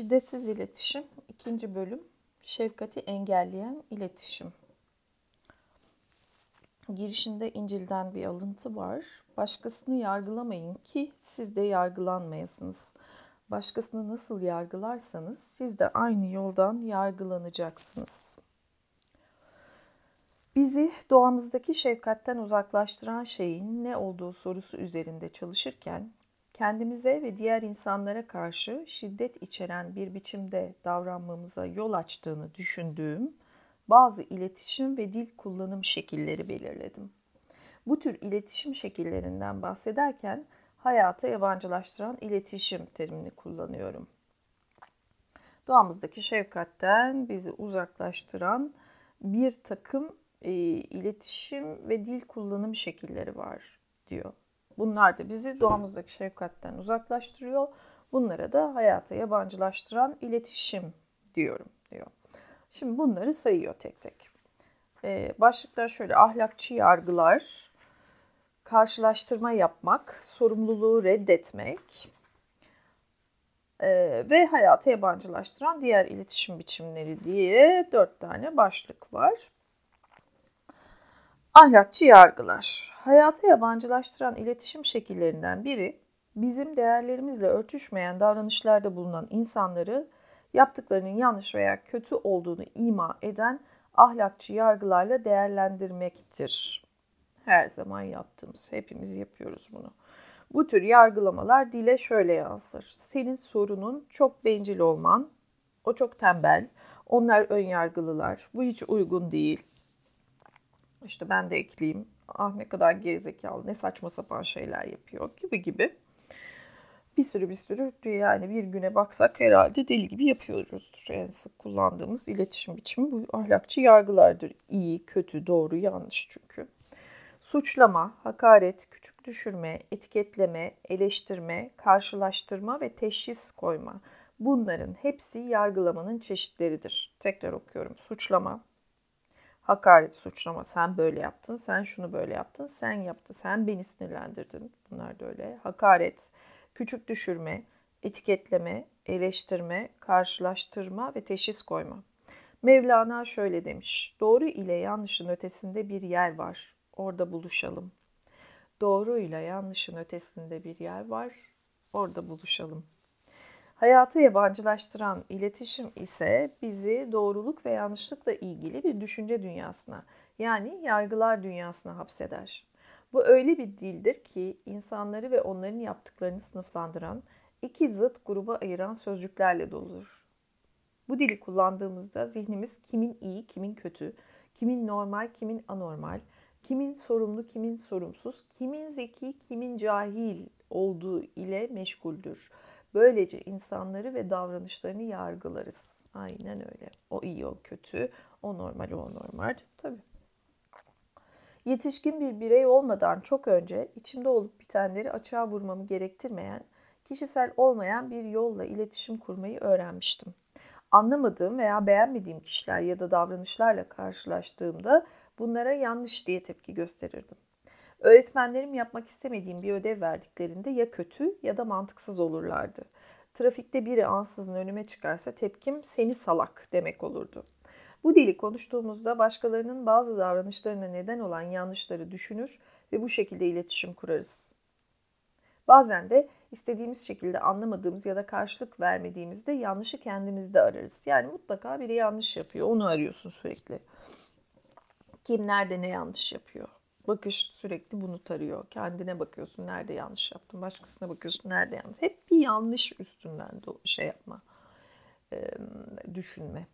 Şiddetsiz iletişim ikinci bölüm şefkati engelleyen iletişim. Girişinde İncil'den bir alıntı var. Başkasını yargılamayın ki siz de yargılanmayasınız. Başkasını nasıl yargılarsanız siz de aynı yoldan yargılanacaksınız. Bizi doğamızdaki şefkatten uzaklaştıran şeyin ne olduğu sorusu üzerinde çalışırken kendimize ve diğer insanlara karşı şiddet içeren bir biçimde davranmamıza yol açtığını düşündüğüm bazı iletişim ve dil kullanım şekilleri belirledim. Bu tür iletişim şekillerinden bahsederken hayata yabancılaştıran iletişim terimini kullanıyorum. Doğamızdaki şefkatten bizi uzaklaştıran bir takım e, iletişim ve dil kullanım şekilleri var diyor. Bunlar da bizi doğamızdaki şefkatten uzaklaştırıyor. Bunlara da hayata yabancılaştıran iletişim diyorum diyor. Şimdi bunları sayıyor tek tek. Ee, başlıklar şöyle ahlakçı yargılar, karşılaştırma yapmak, sorumluluğu reddetmek ee, ve hayata yabancılaştıran diğer iletişim biçimleri diye dört tane başlık var. Ahlakçı yargılar. Hayata yabancılaştıran iletişim şekillerinden biri bizim değerlerimizle örtüşmeyen davranışlarda bulunan insanları yaptıklarının yanlış veya kötü olduğunu ima eden ahlakçı yargılarla değerlendirmektir. Her zaman yaptığımız, hepimiz yapıyoruz bunu. Bu tür yargılamalar dile şöyle yansır. Senin sorunun çok bencil olman, o çok tembel, onlar ön yargılılar, bu hiç uygun değil, işte ben de ekleyeyim. Ah ne kadar gerizekalı, ne saçma sapan şeyler yapıyor gibi gibi. Bir sürü bir sürü yani bir güne baksak herhalde deli gibi yapıyoruzdur. En sık kullandığımız iletişim biçimi bu ahlakçı yargılardır. İyi, kötü, doğru, yanlış çünkü. Suçlama, hakaret, küçük düşürme, etiketleme, eleştirme, karşılaştırma ve teşhis koyma. Bunların hepsi yargılamanın çeşitleridir. Tekrar okuyorum. Suçlama, hakaret, suçlama. Sen böyle yaptın, sen şunu böyle yaptın, sen yaptın, sen beni sinirlendirdin. Bunlar da öyle. Hakaret, küçük düşürme, etiketleme, eleştirme, karşılaştırma ve teşhis koyma. Mevlana şöyle demiş. Doğru ile yanlışın ötesinde bir yer var. Orada buluşalım. Doğru ile yanlışın ötesinde bir yer var. Orada buluşalım. Hayatı yabancılaştıran iletişim ise bizi doğruluk ve yanlışlıkla ilgili bir düşünce dünyasına yani yargılar dünyasına hapseder. Bu öyle bir dildir ki insanları ve onların yaptıklarını sınıflandıran, iki zıt gruba ayıran sözcüklerle doludur. Bu dili kullandığımızda zihnimiz kimin iyi, kimin kötü, kimin normal, kimin anormal, kimin sorumlu, kimin sorumsuz, kimin zeki, kimin cahil olduğu ile meşguldür. Böylece insanları ve davranışlarını yargılarız. Aynen öyle. O iyi, o kötü, o normal, o normal. Tabii. Yetişkin bir birey olmadan çok önce içimde olup bitenleri açığa vurmamı gerektirmeyen, kişisel olmayan bir yolla iletişim kurmayı öğrenmiştim. Anlamadığım veya beğenmediğim kişiler ya da davranışlarla karşılaştığımda bunlara yanlış diye tepki gösterirdim. Öğretmenlerim yapmak istemediğim bir ödev verdiklerinde ya kötü ya da mantıksız olurlardı. Trafikte biri ansızın önüme çıkarsa tepkim seni salak demek olurdu. Bu dili konuştuğumuzda başkalarının bazı davranışlarına neden olan yanlışları düşünür ve bu şekilde iletişim kurarız. Bazen de istediğimiz şekilde anlamadığımız ya da karşılık vermediğimizde yanlışı kendimizde ararız. Yani mutlaka biri yanlış yapıyor, onu arıyorsun sürekli. Kim nerede ne yanlış yapıyor? Bakış sürekli bunu tarıyor. Kendine bakıyorsun nerede yanlış yaptın, başkasına bakıyorsun nerede yanlış. Hep bir yanlış üstünden şey yapma, düşünme.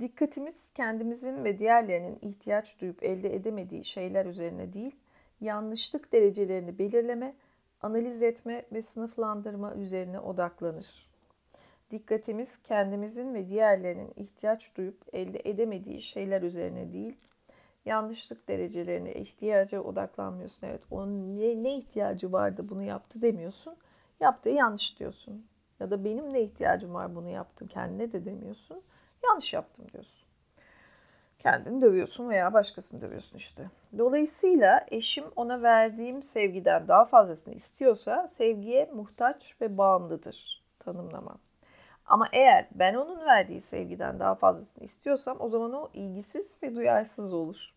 Dikkatimiz kendimizin ve diğerlerinin ihtiyaç duyup elde edemediği şeyler üzerine değil, yanlışlık derecelerini belirleme, analiz etme ve sınıflandırma üzerine odaklanır. Dikkatimiz kendimizin ve diğerlerinin ihtiyaç duyup elde edemediği şeyler üzerine değil, yanlışlık derecelerine, ihtiyaca odaklanmıyorsun. Evet, onun ne, ne ihtiyacı vardı bunu yaptı demiyorsun. Yaptığı yanlış diyorsun. Ya da benim ne ihtiyacım var bunu yaptım kendine de demiyorsun. Yanlış yaptım diyorsun. Kendini dövüyorsun veya başkasını dövüyorsun işte. Dolayısıyla eşim ona verdiğim sevgiden daha fazlasını istiyorsa sevgiye muhtaç ve bağımlıdır tanımlamam. Ama eğer ben onun verdiği sevgiden daha fazlasını istiyorsam o zaman o ilgisiz ve duyarsız olur.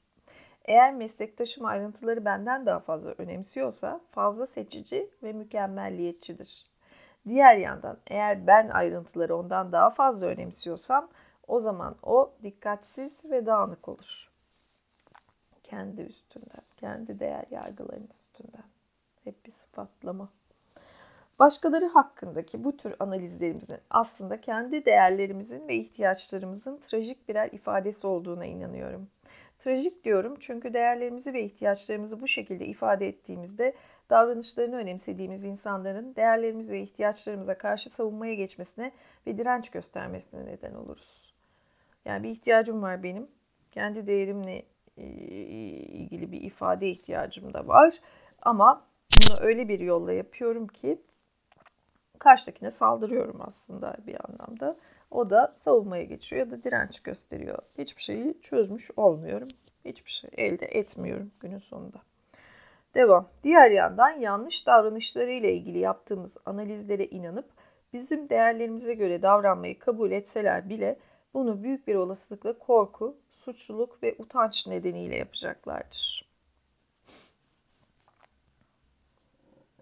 Eğer meslektaşım ayrıntıları benden daha fazla önemsiyorsa fazla seçici ve mükemmelliyetçidir. Diğer yandan eğer ben ayrıntıları ondan daha fazla önemsiyorsam o zaman o dikkatsiz ve dağınık olur. Kendi üstünden, kendi değer yargılarının üstünden. Hep bir sıfatlama. Başkaları hakkındaki bu tür analizlerimizin aslında kendi değerlerimizin ve ihtiyaçlarımızın trajik birer ifadesi olduğuna inanıyorum. Trajik diyorum çünkü değerlerimizi ve ihtiyaçlarımızı bu şekilde ifade ettiğimizde davranışlarını önemsediğimiz insanların değerlerimiz ve ihtiyaçlarımıza karşı savunmaya geçmesine ve direnç göstermesine neden oluruz. Yani bir ihtiyacım var benim. Kendi değerimle e, ilgili bir ifade ihtiyacım da var. Ama bunu öyle bir yolla yapıyorum ki karşıdakine saldırıyorum aslında bir anlamda. O da savunmaya geçiyor ya da direnç gösteriyor. Hiçbir şeyi çözmüş olmuyorum. Hiçbir şey elde etmiyorum günün sonunda. Devam. Diğer yandan yanlış davranışlarıyla ilgili yaptığımız analizlere inanıp bizim değerlerimize göre davranmayı kabul etseler bile bunu büyük bir olasılıkla korku, suçluluk ve utanç nedeniyle yapacaklardır.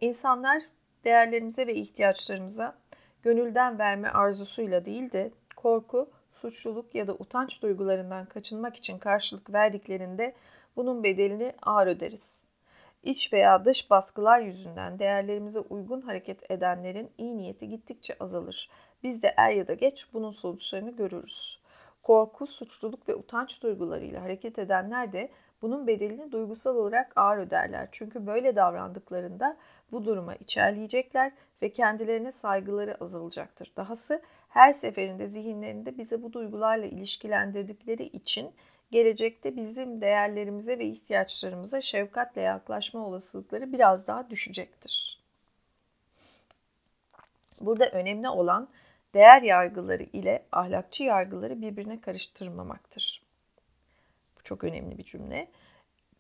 İnsanlar değerlerimize ve ihtiyaçlarımıza gönülden verme arzusuyla değil de korku, suçluluk ya da utanç duygularından kaçınmak için karşılık verdiklerinde bunun bedelini ağır öderiz. İç veya dış baskılar yüzünden değerlerimize uygun hareket edenlerin iyi niyeti gittikçe azalır. Biz de er ya da geç bunun sonuçlarını görürüz. Korku, suçluluk ve utanç duygularıyla hareket edenler de bunun bedelini duygusal olarak ağır öderler. Çünkü böyle davrandıklarında bu duruma içerleyecekler ve kendilerine saygıları azalacaktır. Dahası her seferinde zihinlerinde bize bu duygularla ilişkilendirdikleri için gelecekte bizim değerlerimize ve ihtiyaçlarımıza şefkatle yaklaşma olasılıkları biraz daha düşecektir. Burada önemli olan değer yargıları ile ahlakçı yargıları birbirine karıştırmamaktır. Bu çok önemli bir cümle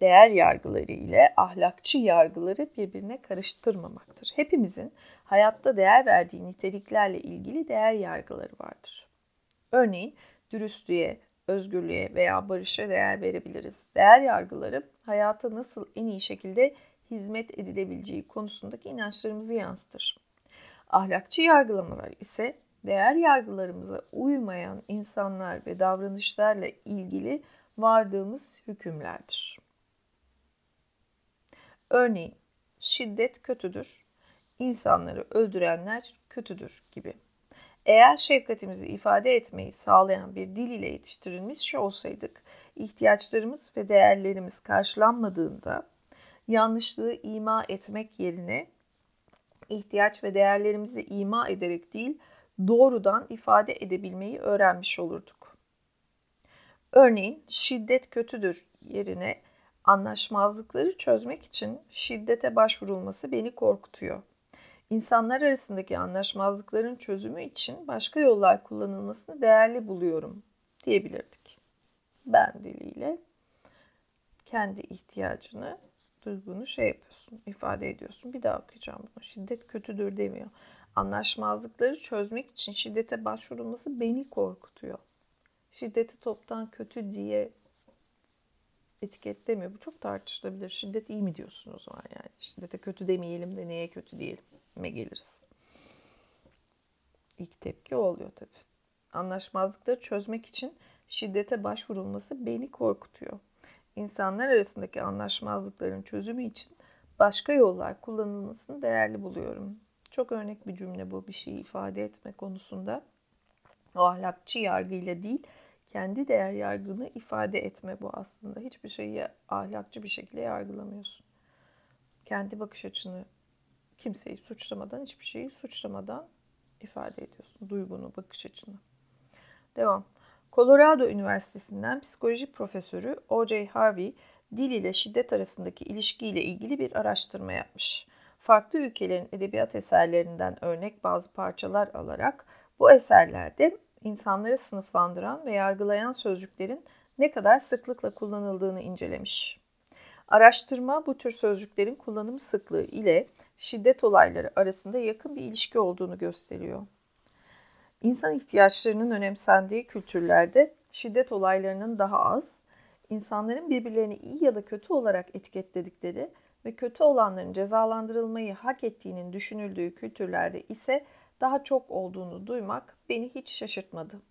değer yargıları ile ahlakçı yargıları birbirine karıştırmamaktır. Hepimizin hayatta değer verdiği niteliklerle ilgili değer yargıları vardır. Örneğin dürüstlüğe, özgürlüğe veya barışa değer verebiliriz. Değer yargıları hayata nasıl en iyi şekilde hizmet edilebileceği konusundaki inançlarımızı yansıtır. Ahlakçı yargılamalar ise değer yargılarımıza uymayan insanlar ve davranışlarla ilgili vardığımız hükümlerdir. Örneğin şiddet kötüdür, insanları öldürenler kötüdür gibi. Eğer şefkatimizi ifade etmeyi sağlayan bir dil ile yetiştirilmiş olsaydık, ihtiyaçlarımız ve değerlerimiz karşılanmadığında yanlışlığı ima etmek yerine ihtiyaç ve değerlerimizi ima ederek değil, doğrudan ifade edebilmeyi öğrenmiş olurduk. Örneğin şiddet kötüdür yerine Anlaşmazlıkları çözmek için şiddete başvurulması beni korkutuyor. İnsanlar arasındaki anlaşmazlıkların çözümü için başka yollar kullanılmasını değerli buluyorum diyebilirdik. Ben diliyle kendi ihtiyacını, duygunu şey yapıyorsun, ifade ediyorsun. Bir daha okuyacağım bunu. Şiddet kötüdür demiyor. Anlaşmazlıkları çözmek için şiddete başvurulması beni korkutuyor. Şiddeti toptan kötü diye etiketlemiyor. Bu çok tartışılabilir. Şiddet iyi mi diyorsun o zaman yani? Şiddete kötü demeyelim de neye kötü diyelim me geliriz. İlk tepki oluyor tabii. Anlaşmazlıkları çözmek için şiddete başvurulması beni korkutuyor. İnsanlar arasındaki anlaşmazlıkların çözümü için başka yollar kullanılmasını değerli buluyorum. Çok örnek bir cümle bu bir şeyi ifade etme konusunda. O ahlakçı yargıyla değil, kendi değer yargını ifade etme bu aslında. Hiçbir şeyi ahlakçı bir şekilde yargılamıyorsun. Kendi bakış açını kimseyi suçlamadan, hiçbir şeyi suçlamadan ifade ediyorsun. Duygunu, bakış açını. Devam. Colorado Üniversitesi'nden psikoloji profesörü O.J. Harvey, dil ile şiddet arasındaki ilişkiyle ilgili bir araştırma yapmış. Farklı ülkelerin edebiyat eserlerinden örnek bazı parçalar alarak bu eserlerde insanları sınıflandıran ve yargılayan sözcüklerin ne kadar sıklıkla kullanıldığını incelemiş. Araştırma bu tür sözcüklerin kullanım sıklığı ile şiddet olayları arasında yakın bir ilişki olduğunu gösteriyor. İnsan ihtiyaçlarının önemsendiği kültürlerde şiddet olaylarının daha az, insanların birbirlerini iyi ya da kötü olarak etiketledikleri ve kötü olanların cezalandırılmayı hak ettiğinin düşünüldüğü kültürlerde ise daha çok olduğunu duymak beni hiç şaşırtmadı.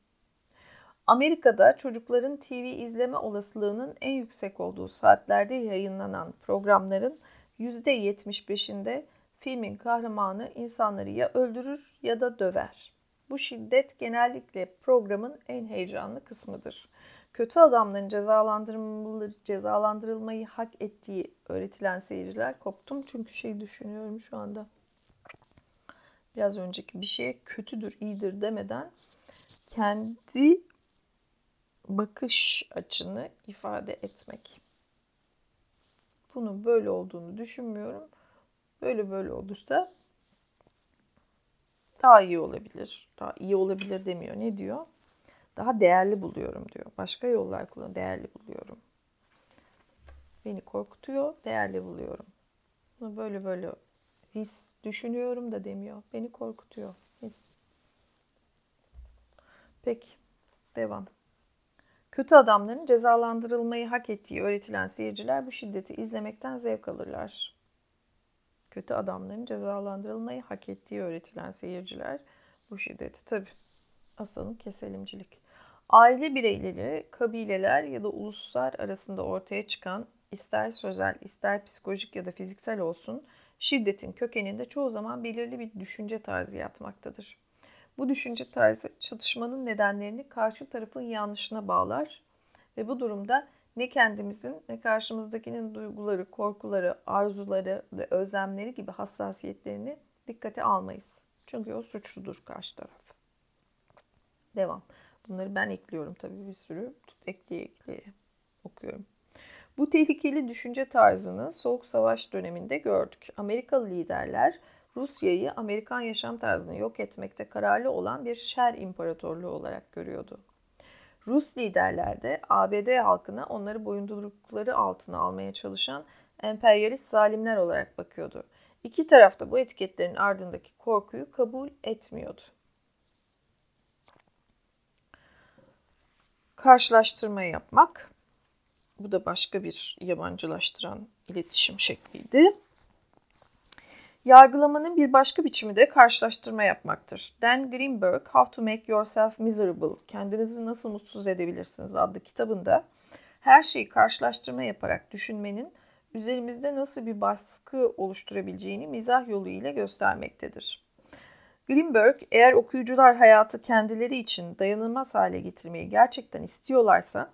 Amerika'da çocukların TV izleme olasılığının en yüksek olduğu saatlerde yayınlanan programların %75'inde filmin kahramanı insanları ya öldürür ya da döver. Bu şiddet genellikle programın en heyecanlı kısmıdır. Kötü adamların cezalandırılmayı hak ettiği öğretilen seyirciler koptum çünkü şey düşünüyorum şu anda. Biraz önceki bir şeye kötüdür, iyidir demeden kendi bakış açını ifade etmek. Bunun böyle olduğunu düşünmüyorum. Böyle böyle olursa daha iyi olabilir. Daha iyi olabilir demiyor. Ne diyor? Daha değerli buluyorum diyor. Başka yollar kullan değerli buluyorum. Beni korkutuyor, değerli buluyorum. Bunu böyle böyle his düşünüyorum da demiyor. Beni korkutuyor. His. Peki. Devam. Kötü adamların cezalandırılmayı hak ettiği öğretilen seyirciler bu şiddeti izlemekten zevk alırlar. Kötü adamların cezalandırılmayı hak ettiği öğretilen seyirciler bu şiddeti tabi asalım keselimcilik. Aile bireyleri, kabileler ya da uluslar arasında ortaya çıkan ister sözel, ister psikolojik ya da fiziksel olsun şiddetin kökeninde çoğu zaman belirli bir düşünce tarzı yatmaktadır. Bu düşünce tarzı çatışmanın nedenlerini karşı tarafın yanlışına bağlar ve bu durumda ne kendimizin ne karşımızdakinin duyguları, korkuları, arzuları ve özlemleri gibi hassasiyetlerini dikkate almayız. Çünkü o suçludur karşı taraf. Devam. Bunları ben ekliyorum tabii bir sürü. Tut ekleye ekleye okuyorum. Bu tehlikeli düşünce tarzını Soğuk Savaş döneminde gördük. Amerikalı liderler Rusya'yı Amerikan yaşam tarzını yok etmekte kararlı olan bir şer imparatorluğu olarak görüyordu. Rus liderler de ABD halkına onları boyundurukları altına almaya çalışan emperyalist zalimler olarak bakıyordu. İki taraf da bu etiketlerin ardındaki korkuyu kabul etmiyordu. Karşılaştırma yapmak. Bu da başka bir yabancılaştıran iletişim şekliydi. Yargılamanın bir başka biçimi de karşılaştırma yapmaktır. Dan Greenberg, How to Make Yourself Miserable, Kendinizi Nasıl Mutsuz Edebilirsiniz adlı kitabında her şeyi karşılaştırma yaparak düşünmenin üzerimizde nasıl bir baskı oluşturabileceğini mizah yolu ile göstermektedir. Greenberg, eğer okuyucular hayatı kendileri için dayanılmaz hale getirmeyi gerçekten istiyorlarsa,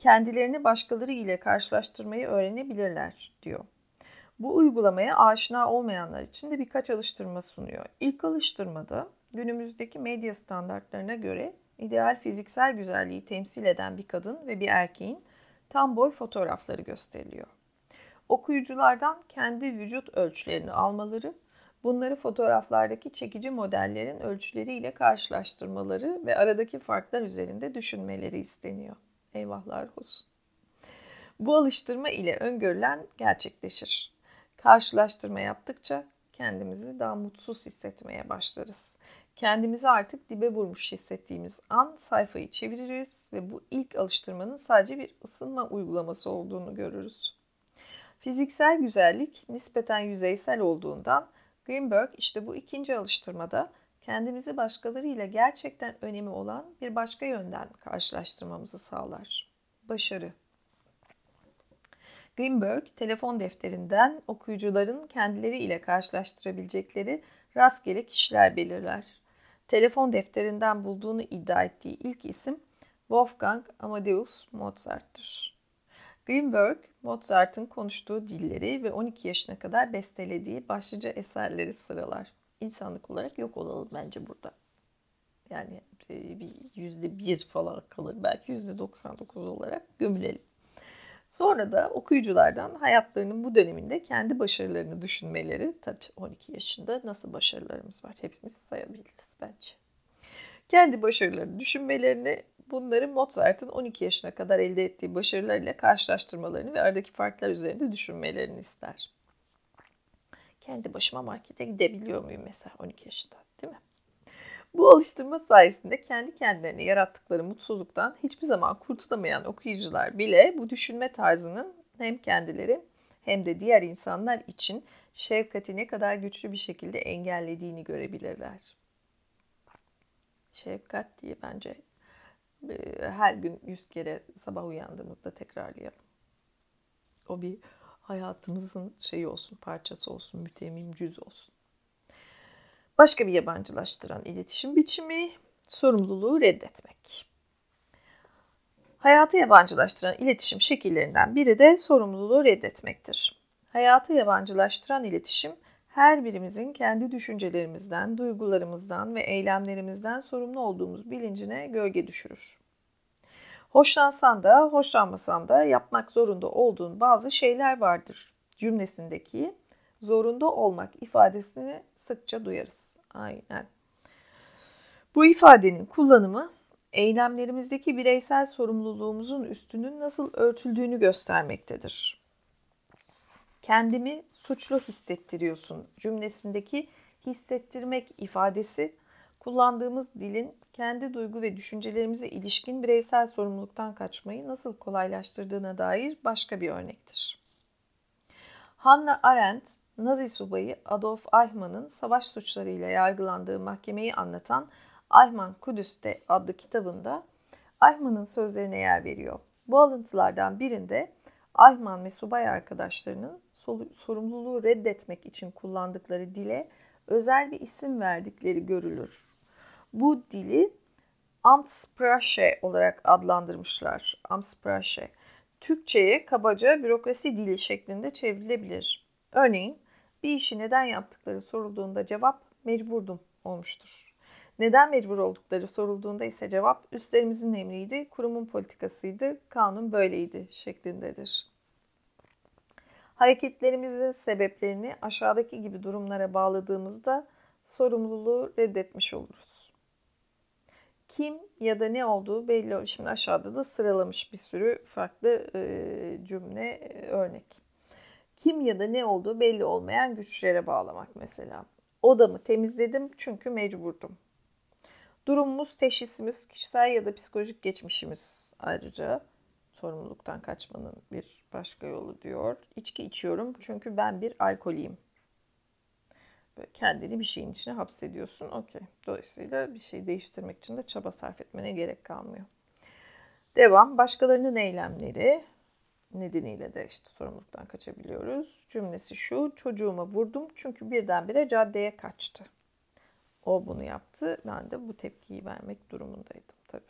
kendilerini başkaları ile karşılaştırmayı öğrenebilirler, diyor. Bu uygulamaya aşina olmayanlar için de birkaç alıştırma sunuyor. İlk alıştırmada günümüzdeki medya standartlarına göre ideal fiziksel güzelliği temsil eden bir kadın ve bir erkeğin tam boy fotoğrafları gösteriliyor. Okuyuculardan kendi vücut ölçülerini almaları, bunları fotoğraflardaki çekici modellerin ölçüleriyle karşılaştırmaları ve aradaki farklar üzerinde düşünmeleri isteniyor. Eyvahlar olsun. Bu alıştırma ile öngörülen gerçekleşir. Karşılaştırma yaptıkça kendimizi daha mutsuz hissetmeye başlarız. Kendimizi artık dibe vurmuş hissettiğimiz an sayfayı çeviririz ve bu ilk alıştırmanın sadece bir ısınma uygulaması olduğunu görürüz. Fiziksel güzellik nispeten yüzeysel olduğundan Greenberg işte bu ikinci alıştırmada kendimizi başkalarıyla gerçekten önemi olan bir başka yönden karşılaştırmamızı sağlar. Başarı. Greenberg, telefon defterinden okuyucuların kendileri ile karşılaştırabilecekleri rastgele kişiler belirler. Telefon defterinden bulduğunu iddia ettiği ilk isim Wolfgang Amadeus Mozart'tır. Greenberg, Mozart'ın konuştuğu dilleri ve 12 yaşına kadar bestelediği başlıca eserleri sıralar. İnsanlık olarak yok olalım bence burada. Yani e, bir yüzde bir falan kalır belki yüzde 99 olarak gömülelim. Sonra da okuyuculardan hayatlarının bu döneminde kendi başarılarını düşünmeleri, tabii 12 yaşında nasıl başarılarımız var hepimiz sayabiliriz bence. Kendi başarılarını düşünmelerini, bunları Mozart'ın 12 yaşına kadar elde ettiği başarılarıyla karşılaştırmalarını ve aradaki farklar üzerinde düşünmelerini ister. Kendi başıma markete gidebiliyor muyum mesela 12 yaşında değil mi? Bu alıştırma sayesinde kendi kendilerine yarattıkları mutsuzluktan hiçbir zaman kurtulamayan okuyucular bile bu düşünme tarzının hem kendileri hem de diğer insanlar için şefkati ne kadar güçlü bir şekilde engellediğini görebilirler. Şefkat diye bence e, her gün yüz kere sabah uyandığımızda tekrarlayalım. O bir hayatımızın şeyi olsun, parçası olsun, mütemmim cüz olsun. Başka bir yabancılaştıran iletişim biçimi sorumluluğu reddetmek. Hayatı yabancılaştıran iletişim şekillerinden biri de sorumluluğu reddetmektir. Hayatı yabancılaştıran iletişim her birimizin kendi düşüncelerimizden, duygularımızdan ve eylemlerimizden sorumlu olduğumuz bilincine gölge düşürür. Hoşlansan da, hoşlanmasan da yapmak zorunda olduğun bazı şeyler vardır cümlesindeki zorunda olmak ifadesini sıkça duyarız. Aynen. Bu ifadenin kullanımı eylemlerimizdeki bireysel sorumluluğumuzun üstünün nasıl örtüldüğünü göstermektedir. Kendimi suçlu hissettiriyorsun cümlesindeki hissettirmek ifadesi kullandığımız dilin kendi duygu ve düşüncelerimize ilişkin bireysel sorumluluktan kaçmayı nasıl kolaylaştırdığına dair başka bir örnektir. Hannah Arendt, Nazi subayı Adolf Eichmann'ın savaş suçlarıyla yargılandığı mahkemeyi anlatan Eichmann Kudüs'te adlı kitabında Eichmann'ın sözlerine yer veriyor. Bu alıntılardan birinde Eichmann ve subay arkadaşlarının sorumluluğu reddetmek için kullandıkları dile özel bir isim verdikleri görülür. Bu dili Amtssprache olarak adlandırmışlar. Amtssprache. Türkçe'ye kabaca bürokrasi dili şeklinde çevrilebilir. Örneğin bir işi neden yaptıkları sorulduğunda cevap mecburdum olmuştur. Neden mecbur oldukları sorulduğunda ise cevap üstlerimizin emriydi, kurumun politikasıydı, kanun böyleydi şeklindedir. Hareketlerimizin sebeplerini aşağıdaki gibi durumlara bağladığımızda sorumluluğu reddetmiş oluruz. Kim ya da ne olduğu belli. Şimdi aşağıda da sıralamış bir sürü farklı e, cümle e, örnek. Kim ya da ne olduğu belli olmayan güçlere bağlamak mesela. Odamı temizledim çünkü mecburdum. Durumumuz, teşhisimiz, kişisel ya da psikolojik geçmişimiz ayrıca sorumluluktan kaçmanın bir başka yolu diyor. İçki içiyorum çünkü ben bir alkoliyim. Kendini bir şeyin içine hapsediyorsun. Okey. Dolayısıyla bir şey değiştirmek için de çaba sarf etmene gerek kalmıyor. Devam. Başkalarının eylemleri nedeniyle de işte sorumluluktan kaçabiliyoruz. Cümlesi şu. Çocuğuma vurdum çünkü birdenbire caddeye kaçtı. O bunu yaptı. Ben de bu tepkiyi vermek durumundaydım tabii.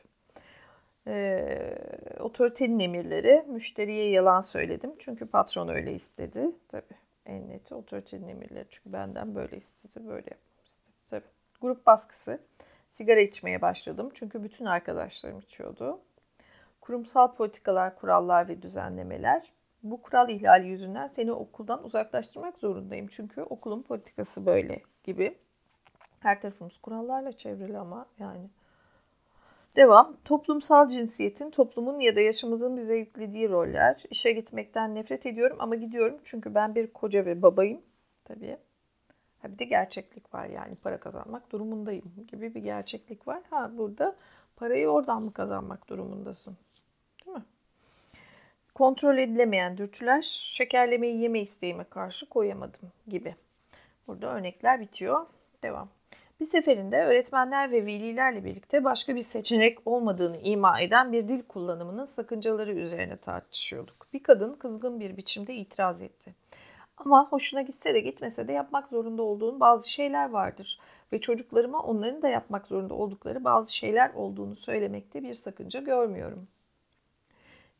Ee, otoritenin emirleri, müşteriye yalan söyledim çünkü patron öyle istedi. Tabii en neti otoritenin emirleri çünkü benden böyle istedi, böyle yapmam istedi. Tabii. Grup baskısı, sigara içmeye başladım çünkü bütün arkadaşlarım içiyordu. Kurumsal politikalar, kurallar ve düzenlemeler. Bu kural ihlali yüzünden seni okuldan uzaklaştırmak zorundayım çünkü okulun politikası böyle gibi. Her tarafımız kurallarla çevrili ama yani. Devam. Toplumsal cinsiyetin, toplumun ya da yaşımızın bize yüklediği roller. İşe gitmekten nefret ediyorum ama gidiyorum çünkü ben bir koca ve babayım. Tabii. Ha bir de gerçeklik var yani para kazanmak durumundayım gibi bir gerçeklik var. Ha burada parayı oradan mı kazanmak durumundasın? Değil mi? Kontrol edilemeyen dürtüler, şekerlemeyi yeme isteğime karşı koyamadım gibi. Burada örnekler bitiyor. Devam. Bir seferinde öğretmenler ve velilerle birlikte başka bir seçenek olmadığını ima eden bir dil kullanımının sakıncaları üzerine tartışıyorduk. Bir kadın kızgın bir biçimde itiraz etti. Ama hoşuna gitse de gitmese de yapmak zorunda olduğun bazı şeyler vardır ve çocuklarıma onların da yapmak zorunda oldukları bazı şeyler olduğunu söylemekte bir sakınca görmüyorum.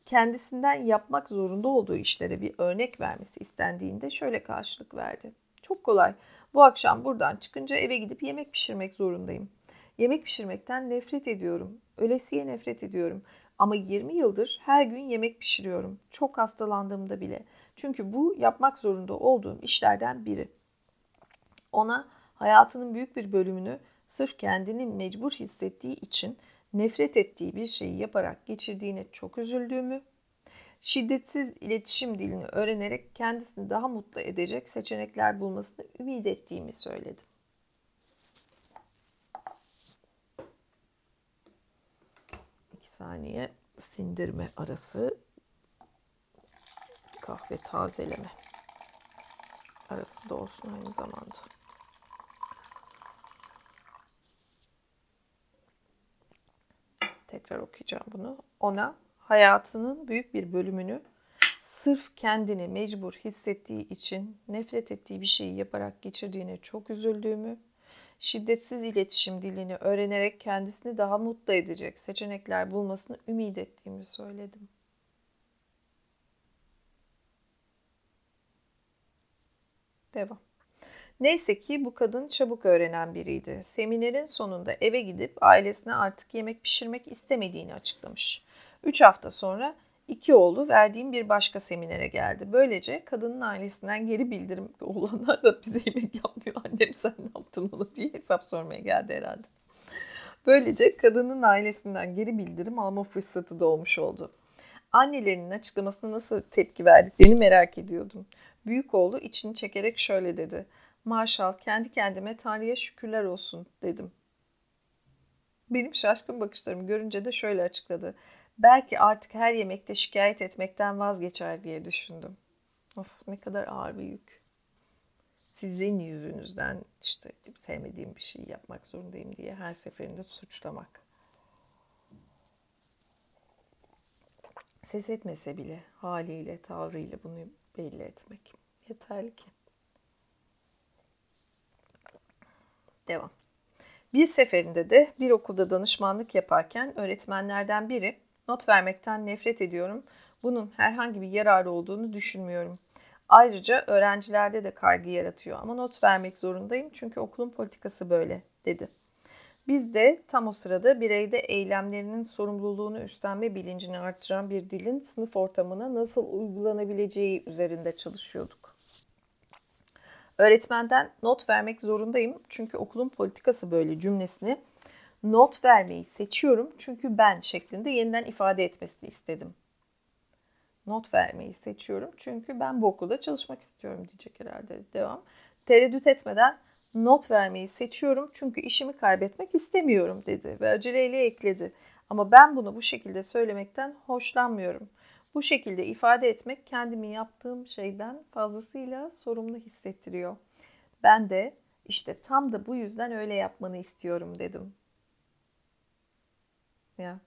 Kendisinden yapmak zorunda olduğu işlere bir örnek vermesi istendiğinde şöyle karşılık verdi. Çok kolay. Bu akşam buradan çıkınca eve gidip yemek pişirmek zorundayım. Yemek pişirmekten nefret ediyorum. Ölesiye nefret ediyorum. Ama 20 yıldır her gün yemek pişiriyorum. Çok hastalandığımda bile. Çünkü bu yapmak zorunda olduğum işlerden biri. Ona hayatının büyük bir bölümünü sırf kendini mecbur hissettiği için nefret ettiği bir şeyi yaparak geçirdiğine çok üzüldüğümü, şiddetsiz iletişim dilini öğrenerek kendisini daha mutlu edecek seçenekler bulmasını ümit ettiğimi söyledim. İki saniye sindirme arası kahve tazeleme arası da olsun aynı zamanda. Tekrar okuyacağım bunu. Ona hayatının büyük bir bölümünü sırf kendini mecbur hissettiği için nefret ettiği bir şeyi yaparak geçirdiğine çok üzüldüğümü, şiddetsiz iletişim dilini öğrenerek kendisini daha mutlu edecek seçenekler bulmasını ümit ettiğimi söyledim. Devam. Neyse ki bu kadın çabuk öğrenen biriydi. Seminerin sonunda eve gidip ailesine artık yemek pişirmek istemediğini açıklamış. Üç hafta sonra iki oğlu verdiğim bir başka seminere geldi. Böylece kadının ailesinden geri bildirim olanlar da bize yemek yapmıyor. Annem sen ne yaptın onu diye hesap sormaya geldi herhalde. Böylece kadının ailesinden geri bildirim alma fırsatı da olmuş oldu. Annelerinin açıklamasına nasıl tepki verdiklerini merak ediyordum. Büyük oğlu içini çekerek şöyle dedi. Marshall kendi kendime Tanrı'ya şükürler olsun dedim. Benim şaşkın bakışlarımı görünce de şöyle açıkladı. Belki artık her yemekte şikayet etmekten vazgeçer diye düşündüm. Of ne kadar ağır bir yük. Sizin yüzünüzden işte sevmediğim bir şey yapmak zorundayım diye her seferinde suçlamak. Ses etmese bile haliyle, tavrıyla bunu belli etmek yeterli ki. Devam. Bir seferinde de bir okulda danışmanlık yaparken öğretmenlerden biri not vermekten nefret ediyorum. Bunun herhangi bir yararı olduğunu düşünmüyorum. Ayrıca öğrencilerde de kaygı yaratıyor ama not vermek zorundayım çünkü okulun politikası böyle dedi. Biz de tam o sırada bireyde eylemlerinin sorumluluğunu üstlenme bilincini artıran bir dilin sınıf ortamına nasıl uygulanabileceği üzerinde çalışıyorduk. Öğretmenden not vermek zorundayım çünkü okulun politikası böyle cümlesini not vermeyi seçiyorum çünkü ben şeklinde yeniden ifade etmesini istedim. Not vermeyi seçiyorum çünkü ben bu okulda çalışmak istiyorum diyecek herhalde. Devam. Tereddüt etmeden not vermeyi seçiyorum çünkü işimi kaybetmek istemiyorum dedi ve aceleyle ekledi. Ama ben bunu bu şekilde söylemekten hoşlanmıyorum. Bu şekilde ifade etmek kendimi yaptığım şeyden fazlasıyla sorumlu hissettiriyor. Ben de işte tam da bu yüzden öyle yapmanı istiyorum dedim. Ya.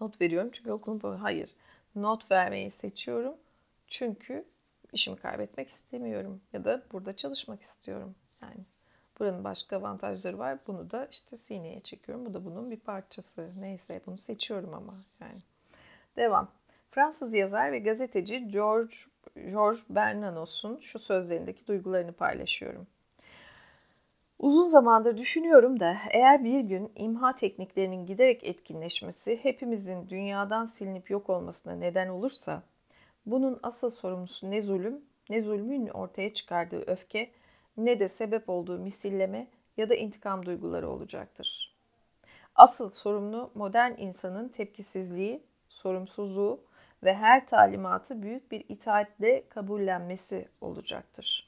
Not veriyorum çünkü okulun hayır. Not vermeyi seçiyorum çünkü işimi kaybetmek istemiyorum ya da burada çalışmak istiyorum. Yani buranın başka avantajları var. Bunu da işte sineye çekiyorum. Bu da bunun bir parçası. Neyse bunu seçiyorum ama yani. Devam. Fransız yazar ve gazeteci George George Bernanos'un şu sözlerindeki duygularını paylaşıyorum. Uzun zamandır düşünüyorum da eğer bir gün imha tekniklerinin giderek etkinleşmesi hepimizin dünyadan silinip yok olmasına neden olursa bunun asıl sorumlusu ne zulüm, ne zulmün ortaya çıkardığı öfke, ne de sebep olduğu misilleme ya da intikam duyguları olacaktır. Asıl sorumlu modern insanın tepkisizliği, sorumsuzluğu ve her talimatı büyük bir itaatle kabullenmesi olacaktır.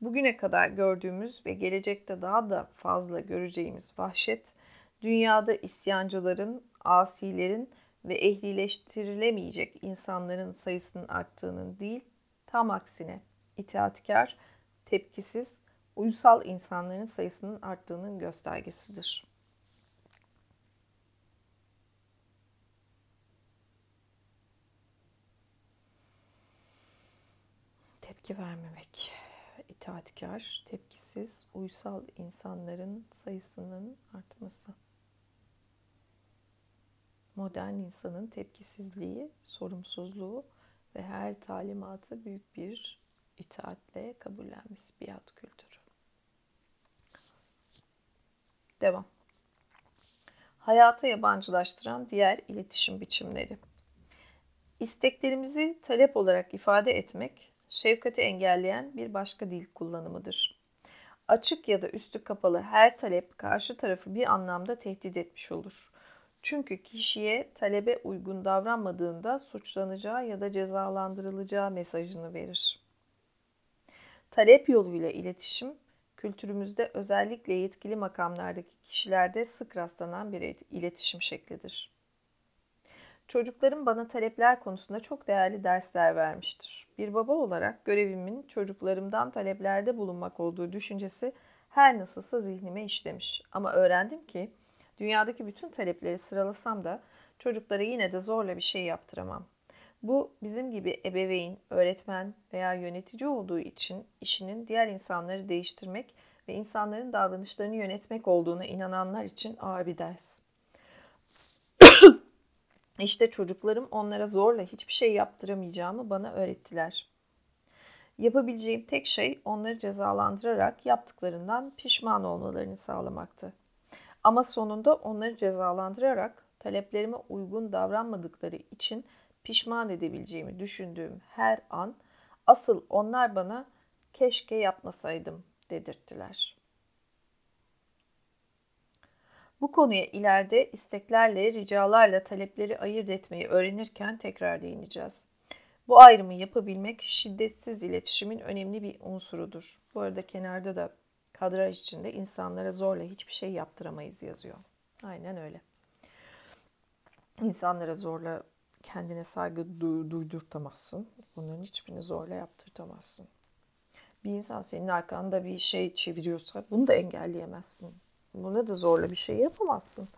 Bugüne kadar gördüğümüz ve gelecekte daha da fazla göreceğimiz vahşet, dünyada isyancıların, asilerin ve ehlileştirilemeyecek insanların sayısının arttığının değil, tam aksine itaatkar, tepkisiz, uysal insanların sayısının arttığının göstergesidir. Tepki vermemek, itaatkar, tepkisiz, uysal insanların sayısının artması modern insanın tepkisizliği, sorumsuzluğu ve her talimatı büyük bir itaatle kabullenmiş biat kültürü. Devam. Hayata yabancılaştıran diğer iletişim biçimleri. İsteklerimizi talep olarak ifade etmek, şefkati engelleyen bir başka dil kullanımıdır. Açık ya da üstü kapalı her talep karşı tarafı bir anlamda tehdit etmiş olur. Çünkü kişiye talebe uygun davranmadığında suçlanacağı ya da cezalandırılacağı mesajını verir. Talep yoluyla iletişim kültürümüzde özellikle yetkili makamlardaki kişilerde sık rastlanan bir iletişim şeklidir. Çocuklarım bana talepler konusunda çok değerli dersler vermiştir. Bir baba olarak görevimin çocuklarımdan taleplerde bulunmak olduğu düşüncesi her nasılsa zihnime işlemiş. Ama öğrendim ki dünyadaki bütün talepleri sıralasam da çocuklara yine de zorla bir şey yaptıramam. Bu bizim gibi ebeveyn, öğretmen veya yönetici olduğu için işinin diğer insanları değiştirmek ve insanların davranışlarını yönetmek olduğuna inananlar için ağır bir ders. İşte çocuklarım onlara zorla hiçbir şey yaptıramayacağımı bana öğrettiler. Yapabileceğim tek şey onları cezalandırarak yaptıklarından pişman olmalarını sağlamaktı. Ama sonunda onları cezalandırarak taleplerime uygun davranmadıkları için pişman edebileceğimi düşündüğüm her an asıl onlar bana keşke yapmasaydım dedirttiler. Bu konuya ileride isteklerle, ricalarla talepleri ayırt etmeyi öğrenirken tekrar değineceğiz. Bu ayrımı yapabilmek şiddetsiz iletişimin önemli bir unsurudur. Bu arada kenarda da kadraj içinde insanlara zorla hiçbir şey yaptıramayız yazıyor. Aynen öyle. İnsanlara zorla kendine saygı du- duydurtamazsın. Bunların hiçbirini zorla yaptırtamazsın. Bir insan senin arkanda bir şey çeviriyorsa bunu da engelleyemezsin. Buna da zorla bir şey yapamazsın.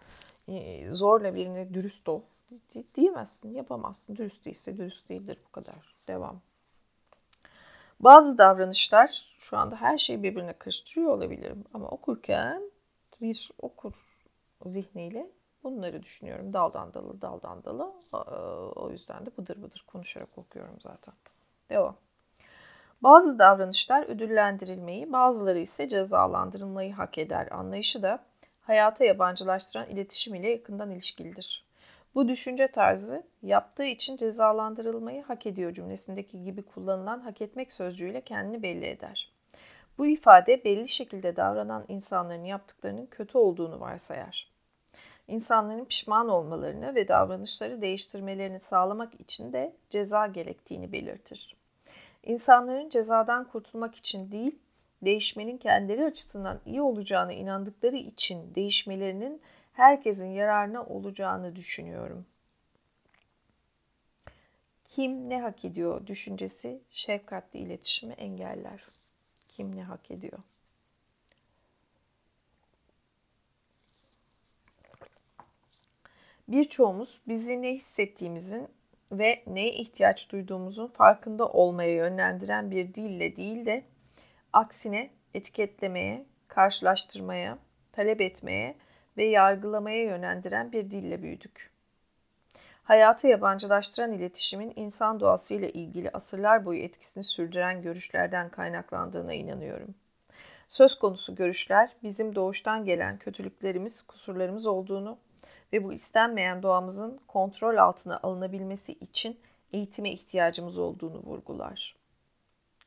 Ee, zorla birine dürüst ol diyemezsin, yapamazsın. Dürüst değilse dürüst değildir bu kadar. Devam. Bazı davranışlar şu anda her şeyi birbirine karıştırıyor olabilirim. Ama okurken bir okur zihniyle bunları düşünüyorum. Daldan dalı, daldan dalı. O yüzden de bıdır bıdır konuşarak okuyorum zaten. Devam. Bazı davranışlar ödüllendirilmeyi, bazıları ise cezalandırılmayı hak eder anlayışı da hayata yabancılaştıran iletişim ile yakından ilişkilidir. Bu düşünce tarzı yaptığı için cezalandırılmayı hak ediyor cümlesindeki gibi kullanılan hak etmek sözcüğüyle kendini belli eder. Bu ifade belli şekilde davranan insanların yaptıklarının kötü olduğunu varsayar. İnsanların pişman olmalarını ve davranışları değiştirmelerini sağlamak için de ceza gerektiğini belirtir. İnsanların cezadan kurtulmak için değil, değişmenin kendileri açısından iyi olacağına inandıkları için değişmelerinin herkesin yararına olacağını düşünüyorum. Kim ne hak ediyor düşüncesi şefkatli iletişimi engeller. Kim ne hak ediyor? Birçoğumuz bizi ne hissettiğimizin ve neye ihtiyaç duyduğumuzun farkında olmaya yönlendiren bir dille değil de aksine etiketlemeye, karşılaştırmaya, talep etmeye ve yargılamaya yönlendiren bir dille büyüdük. Hayatı yabancılaştıran iletişimin insan doğasıyla ilgili asırlar boyu etkisini sürdüren görüşlerden kaynaklandığına inanıyorum. Söz konusu görüşler bizim doğuştan gelen kötülüklerimiz, kusurlarımız olduğunu ve bu istenmeyen doğamızın kontrol altına alınabilmesi için eğitime ihtiyacımız olduğunu vurgular.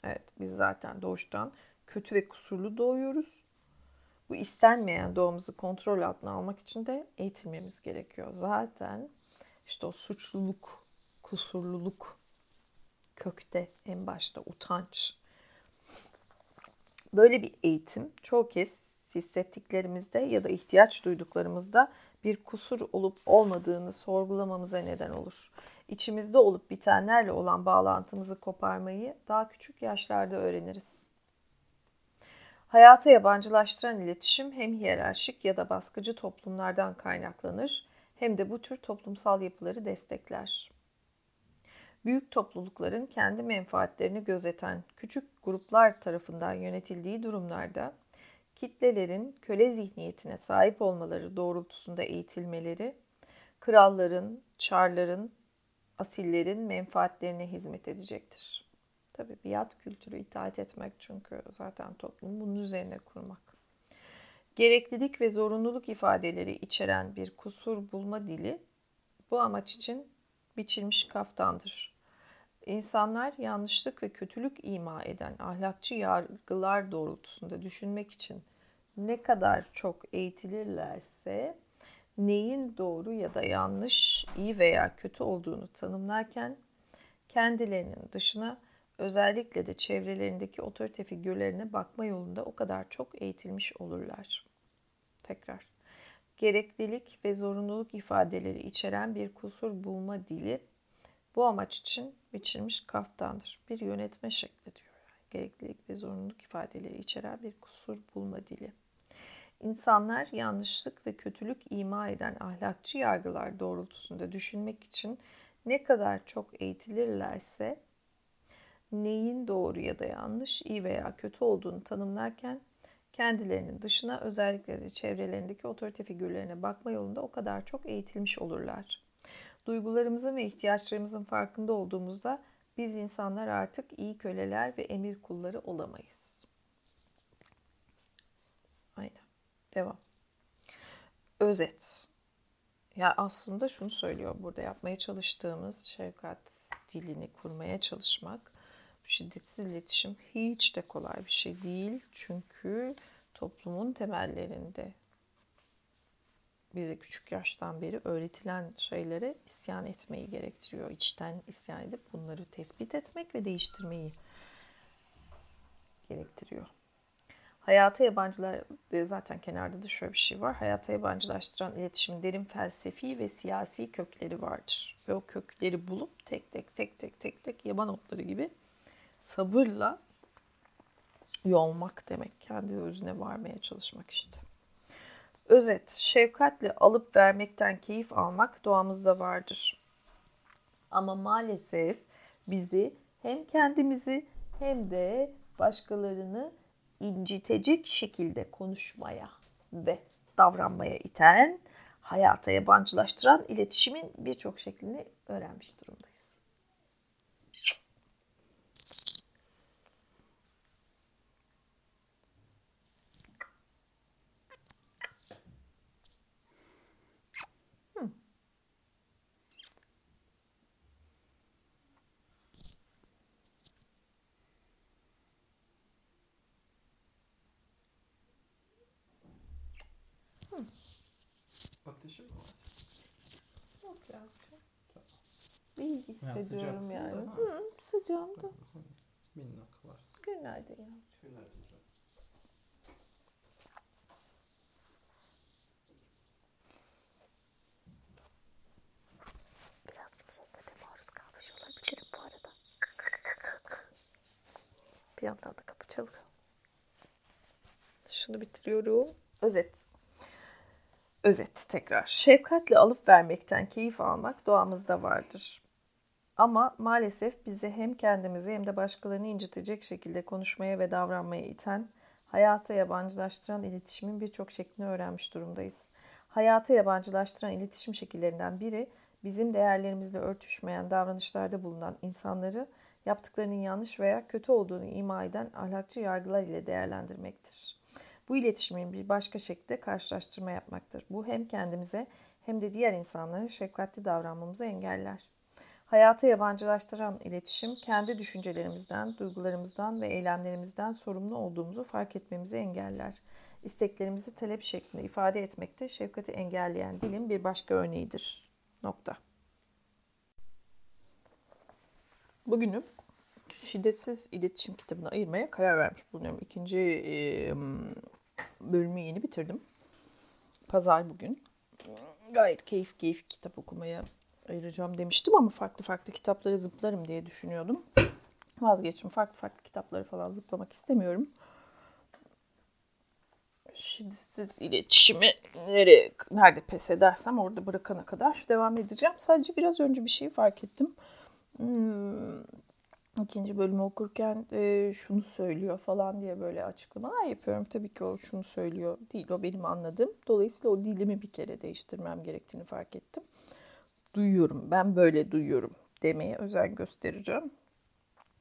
Evet, biz zaten doğuştan kötü ve kusurlu doğuyoruz. Bu istenmeyen doğamızı kontrol altına almak için de eğitilmemiz gerekiyor. Zaten işte o suçluluk, kusurluluk kökte en başta utanç. Böyle bir eğitim çoğu kez hissettiklerimizde ya da ihtiyaç duyduklarımızda bir kusur olup olmadığını sorgulamamıza neden olur. İçimizde olup bitenlerle olan bağlantımızı koparmayı daha küçük yaşlarda öğreniriz. Hayata yabancılaştıran iletişim hem hiyerarşik ya da baskıcı toplumlardan kaynaklanır hem de bu tür toplumsal yapıları destekler. Büyük toplulukların kendi menfaatlerini gözeten küçük gruplar tarafından yönetildiği durumlarda kitlelerin köle zihniyetine sahip olmaları doğrultusunda eğitilmeleri, kralların, çarların, asillerin menfaatlerine hizmet edecektir. Tabii biat kültürü itaat etmek çünkü zaten toplum bunun üzerine kurmak. Gereklilik ve zorunluluk ifadeleri içeren bir kusur bulma dili bu amaç için biçilmiş kaftandır. İnsanlar yanlışlık ve kötülük ima eden ahlakçı yargılar doğrultusunda düşünmek için ne kadar çok eğitilirlerse neyin doğru ya da yanlış, iyi veya kötü olduğunu tanımlarken kendilerinin dışına özellikle de çevrelerindeki otorite figürlerine bakma yolunda o kadar çok eğitilmiş olurlar. Tekrar. gereklilik ve zorunluluk ifadeleri içeren bir kusur bulma dili bu amaç için biçilmiş kaftandır. Bir yönetme şekli diyor. Yani gereklilik ve zorunluluk ifadeleri içeren bir kusur bulma dili. İnsanlar yanlışlık ve kötülük ima eden ahlakçı yargılar doğrultusunda düşünmek için ne kadar çok eğitilirlerse neyin doğru ya da yanlış, iyi veya kötü olduğunu tanımlarken kendilerinin dışına özellikle de çevrelerindeki otorite figürlerine bakma yolunda o kadar çok eğitilmiş olurlar. Duygularımızın ve ihtiyaçlarımızın farkında olduğumuzda biz insanlar artık iyi köleler ve emir kulları olamayız. Aynen. Devam. Özet. Ya aslında şunu söylüyor burada yapmaya çalıştığımız şefkat dilini kurmaya çalışmak şiddetsiz iletişim hiç de kolay bir şey değil. Çünkü toplumun temellerinde bize küçük yaştan beri öğretilen şeylere isyan etmeyi gerektiriyor. İçten isyan edip bunları tespit etmek ve değiştirmeyi gerektiriyor. Hayata yabancılar zaten kenarda da şöyle bir şey var. Hayata yabancılaştıran iletişimin derin felsefi ve siyasi kökleri vardır. Ve o kökleri bulup tek tek tek tek tek tek yaban otları gibi sabırla yolmak demek. Kendi özüne varmaya çalışmak işte. Özet, şefkatle alıp vermekten keyif almak doğamızda vardır. Ama maalesef bizi hem kendimizi hem de başkalarını incitecek şekilde konuşmaya ve davranmaya iten, hayata yabancılaştıran iletişimin birçok şeklini öğrenmiş durumdayız. Ateşi mi var? Yok ya. İyi hissediyorum sıcaksın yani. da, ha. Sıcağım da. Minnak var. Günaydın ya. Günaydın canım. Birazcık şiddete maruz kalmış olabilirim bu arada. Bir yandan da kapı çalıyor. Şunu bitiriyorum. Özet. Özet tekrar. Şefkatle alıp vermekten keyif almak doğamızda vardır. Ama maalesef bizi hem kendimizi hem de başkalarını incitecek şekilde konuşmaya ve davranmaya iten, hayata yabancılaştıran iletişimin birçok şeklini öğrenmiş durumdayız. Hayata yabancılaştıran iletişim şekillerinden biri bizim değerlerimizle örtüşmeyen davranışlarda bulunan insanları yaptıklarının yanlış veya kötü olduğunu ima eden ahlakçı yargılar ile değerlendirmektir. Bu iletişimin bir başka şekilde karşılaştırma yapmaktır. Bu hem kendimize hem de diğer insanlara şefkatli davranmamızı engeller. Hayata yabancılaştıran iletişim kendi düşüncelerimizden, duygularımızdan ve eylemlerimizden sorumlu olduğumuzu fark etmemizi engeller. İsteklerimizi talep şeklinde ifade etmekte şefkati engelleyen dilin bir başka örneğidir. Nokta. Bugünü şiddetsiz iletişim kitabına ayırmaya karar vermiş bulunuyorum. İkinci bölümü yeni bitirdim. Pazar bugün. Gayet keyif keyif kitap okumaya ayıracağım demiştim ama farklı farklı kitapları zıplarım diye düşünüyordum. Vazgeçtim. Farklı farklı kitapları falan zıplamak istemiyorum. Şiddetsiz iletişimi nereye, nerede pes edersem orada bırakana kadar devam edeceğim. Sadece biraz önce bir şey fark ettim. Hmm, ikinci bölümü okurken e, şunu söylüyor falan diye böyle açıklamalar yapıyorum. Tabii ki o şunu söylüyor değil, o benim anladığım. Dolayısıyla o dilimi bir kere değiştirmem gerektiğini fark ettim. Duyuyorum, ben böyle duyuyorum demeye özen göstereceğim.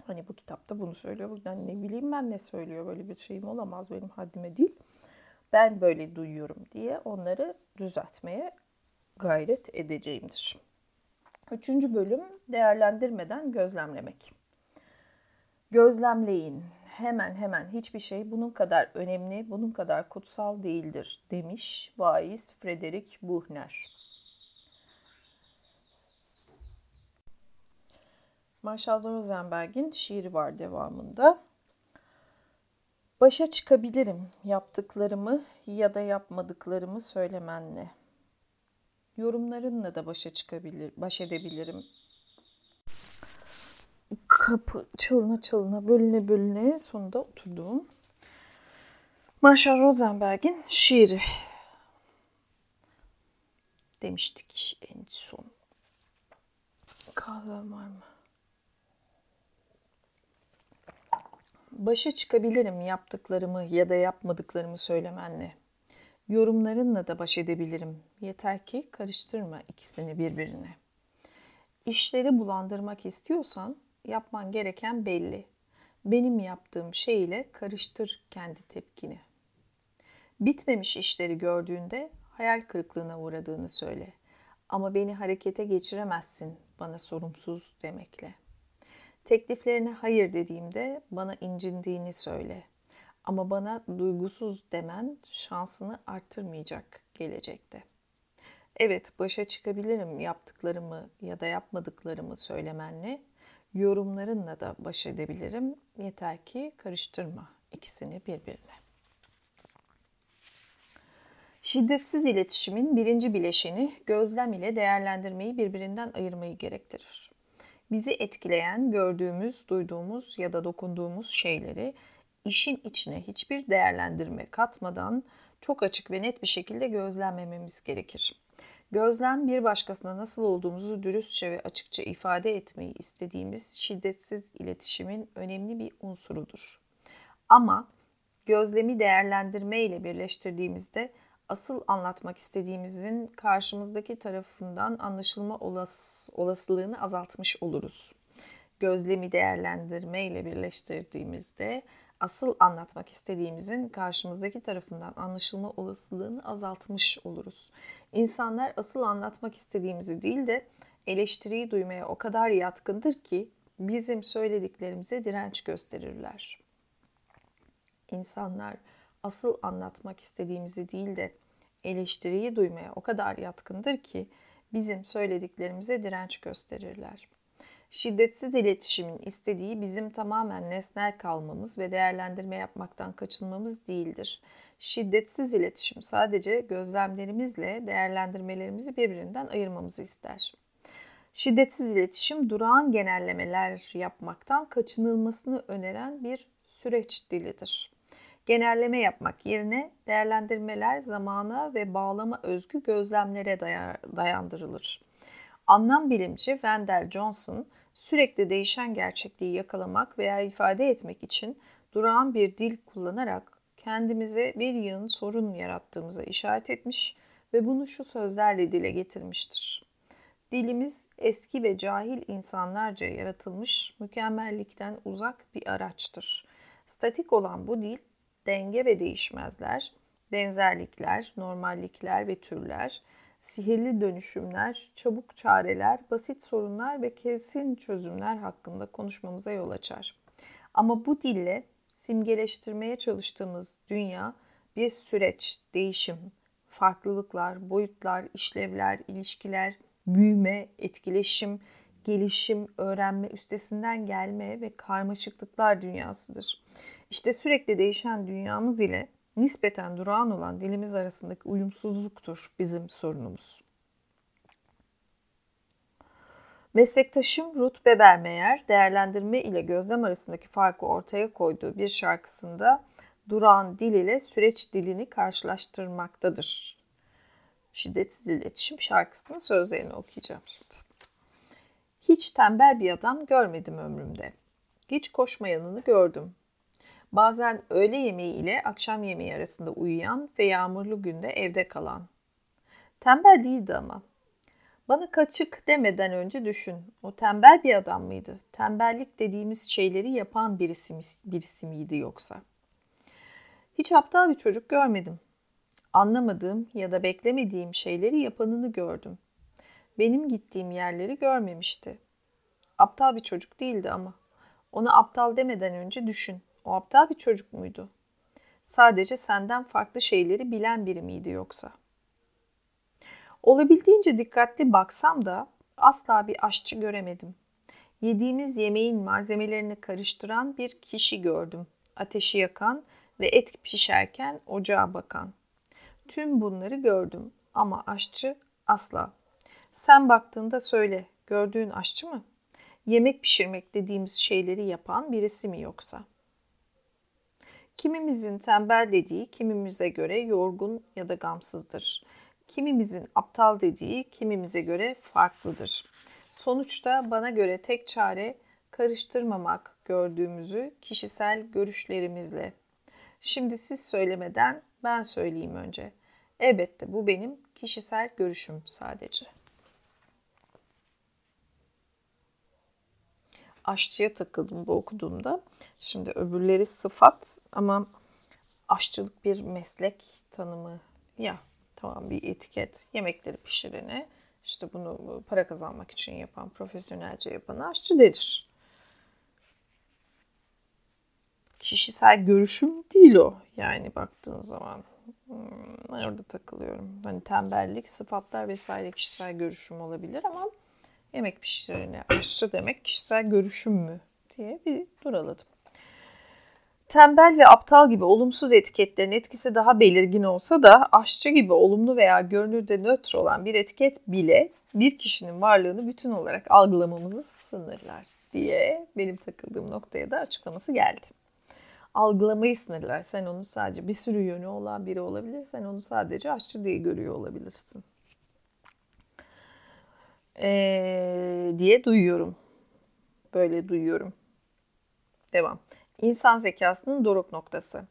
Hani bu kitapta bunu söylüyor. Yani ne bileyim ben ne söylüyor böyle bir şeyim olamaz benim haddime değil. Ben böyle duyuyorum diye onları düzeltmeye gayret edeceğimdir. Üçüncü bölüm değerlendirmeden gözlemlemek. Gözlemleyin. Hemen hemen hiçbir şey bunun kadar önemli, bunun kadar kutsal değildir demiş vaiz Frederick Buchner. Marshall Rosenberg'in şiiri var devamında. Başa çıkabilirim yaptıklarımı ya da yapmadıklarımı söylemenle. Yorumlarınla da başa çıkabilir, baş edebilirim. Kapı çalına çalına, bölüne bölüne sonunda oturduğum Marshall Rosenberg'in şiiri demiştik en son. Kahve var mı? Başa çıkabilirim yaptıklarımı ya da yapmadıklarımı söylemenle. Yorumlarınla da baş edebilirim. Yeter ki karıştırma ikisini birbirine. İşleri bulandırmak istiyorsan yapman gereken belli. Benim yaptığım şey ile karıştır kendi tepkini. Bitmemiş işleri gördüğünde hayal kırıklığına uğradığını söyle. Ama beni harekete geçiremezsin bana sorumsuz demekle. Tekliflerine hayır dediğimde bana incindiğini söyle. Ama bana duygusuz demen şansını arttırmayacak gelecekte. Evet, başa çıkabilirim yaptıklarımı ya da yapmadıklarımı söylemenle. Yorumlarınla da baş edebilirim. Yeter ki karıştırma ikisini birbirine. Şiddetsiz iletişimin birinci bileşeni gözlem ile değerlendirmeyi birbirinden ayırmayı gerektirir. Bizi etkileyen, gördüğümüz, duyduğumuz ya da dokunduğumuz şeyleri işin içine hiçbir değerlendirme katmadan çok açık ve net bir şekilde gözlemlememiz gerekir. Gözlem bir başkasına nasıl olduğumuzu dürüstçe ve açıkça ifade etmeyi istediğimiz şiddetsiz iletişimin önemli bir unsurudur. Ama gözlemi değerlendirme ile birleştirdiğimizde asıl anlatmak istediğimizin karşımızdaki tarafından anlaşılma olas olasılığını azaltmış oluruz. Gözlemi değerlendirme ile birleştirdiğimizde asıl anlatmak istediğimizin karşımızdaki tarafından anlaşılma olasılığını azaltmış oluruz. İnsanlar asıl anlatmak istediğimizi değil de eleştiriyi duymaya o kadar yatkındır ki bizim söylediklerimize direnç gösterirler. İnsanlar asıl anlatmak istediğimizi değil de eleştiriyi duymaya o kadar yatkındır ki bizim söylediklerimize direnç gösterirler. Şiddetsiz iletişimin istediği bizim tamamen nesnel kalmamız ve değerlendirme yapmaktan kaçınmamız değildir. Şiddetsiz iletişim sadece gözlemlerimizle değerlendirmelerimizi birbirinden ayırmamızı ister. Şiddetsiz iletişim durağan genellemeler yapmaktan kaçınılmasını öneren bir süreç dilidir. Genelleme yapmak yerine değerlendirmeler zamana ve bağlama özgü gözlemlere dayandırılır. Anlam bilimci Wendell Johnson sürekli değişen gerçekliği yakalamak veya ifade etmek için durağan bir dil kullanarak kendimize bir yığın sorun yarattığımıza işaret etmiş ve bunu şu sözlerle dile getirmiştir. Dilimiz eski ve cahil insanlarca yaratılmış mükemmellikten uzak bir araçtır. Statik olan bu dil denge ve değişmezler, benzerlikler, normallikler ve türler, sihirli dönüşümler, çabuk çareler, basit sorunlar ve kesin çözümler hakkında konuşmamıza yol açar. Ama bu dille simgeleştirmeye çalıştığımız dünya bir süreç, değişim, farklılıklar, boyutlar, işlevler, ilişkiler, büyüme, etkileşim, gelişim, öğrenme, üstesinden gelme ve karmaşıklıklar dünyasıdır. İşte sürekli değişen dünyamız ile nispeten durağan olan dilimiz arasındaki uyumsuzluktur bizim sorunumuz. Meslektaşım Ruth Bebermeyer değerlendirme ile gözlem arasındaki farkı ortaya koyduğu bir şarkısında durağan dil ile süreç dilini karşılaştırmaktadır. Şiddetsiz iletişim şarkısının sözlerini okuyacağım şimdi. Hiç tembel bir adam görmedim ömrümde. Hiç koşmayanını gördüm. Bazen öğle yemeği ile akşam yemeği arasında uyuyan ve yağmurlu günde evde kalan. Tembel değildi ama. Bana kaçık demeden önce düşün. O tembel bir adam mıydı? Tembellik dediğimiz şeyleri yapan birisi, birisi miydi yoksa? Hiç aptal bir çocuk görmedim. Anlamadığım ya da beklemediğim şeyleri yapanını gördüm. Benim gittiğim yerleri görmemişti. Aptal bir çocuk değildi ama. Ona aptal demeden önce düşün. O aptal bir çocuk muydu? Sadece senden farklı şeyleri bilen biri miydi yoksa? Olabildiğince dikkatli baksam da asla bir aşçı göremedim. Yediğimiz yemeğin malzemelerini karıştıran bir kişi gördüm. Ateşi yakan ve et pişerken ocağa bakan. Tüm bunları gördüm ama aşçı asla. Sen baktığında söyle, gördüğün aşçı mı? Yemek pişirmek dediğimiz şeyleri yapan birisi mi yoksa? Kimimizin tembel dediği kimimize göre yorgun ya da gamsızdır. Kimimizin aptal dediği kimimize göre farklıdır. Sonuçta bana göre tek çare karıştırmamak gördüğümüzü kişisel görüşlerimizle. Şimdi siz söylemeden ben söyleyeyim önce. Elbette bu benim kişisel görüşüm sadece. Aşçıya takıldım bu okuduğumda. Şimdi öbürleri sıfat ama aşçılık bir meslek tanımı ya tamam bir etiket yemekleri pişirene işte bunu para kazanmak için yapan profesyonelce yapan aşçı denir. Kişisel görüşüm değil o yani baktığın zaman. Hmm, orada takılıyorum. Hani tembellik, sıfatlar vesaire kişisel görüşüm olabilir ama yemek pişirene aşçı demek kişisel görüşüm mü diye bir duraladım. Tembel ve aptal gibi olumsuz etiketlerin etkisi daha belirgin olsa da aşçı gibi olumlu veya görünürde nötr olan bir etiket bile bir kişinin varlığını bütün olarak algılamamızı sınırlar diye benim takıldığım noktaya da açıklaması geldi. Algılamayı sınırlar. Sen onu sadece bir sürü yönü olan biri olabilir. Sen onu sadece aşçı diye görüyor olabilirsin. Ee, diye duyuyorum. Böyle duyuyorum. Devam. İnsan zekasının doruk noktası.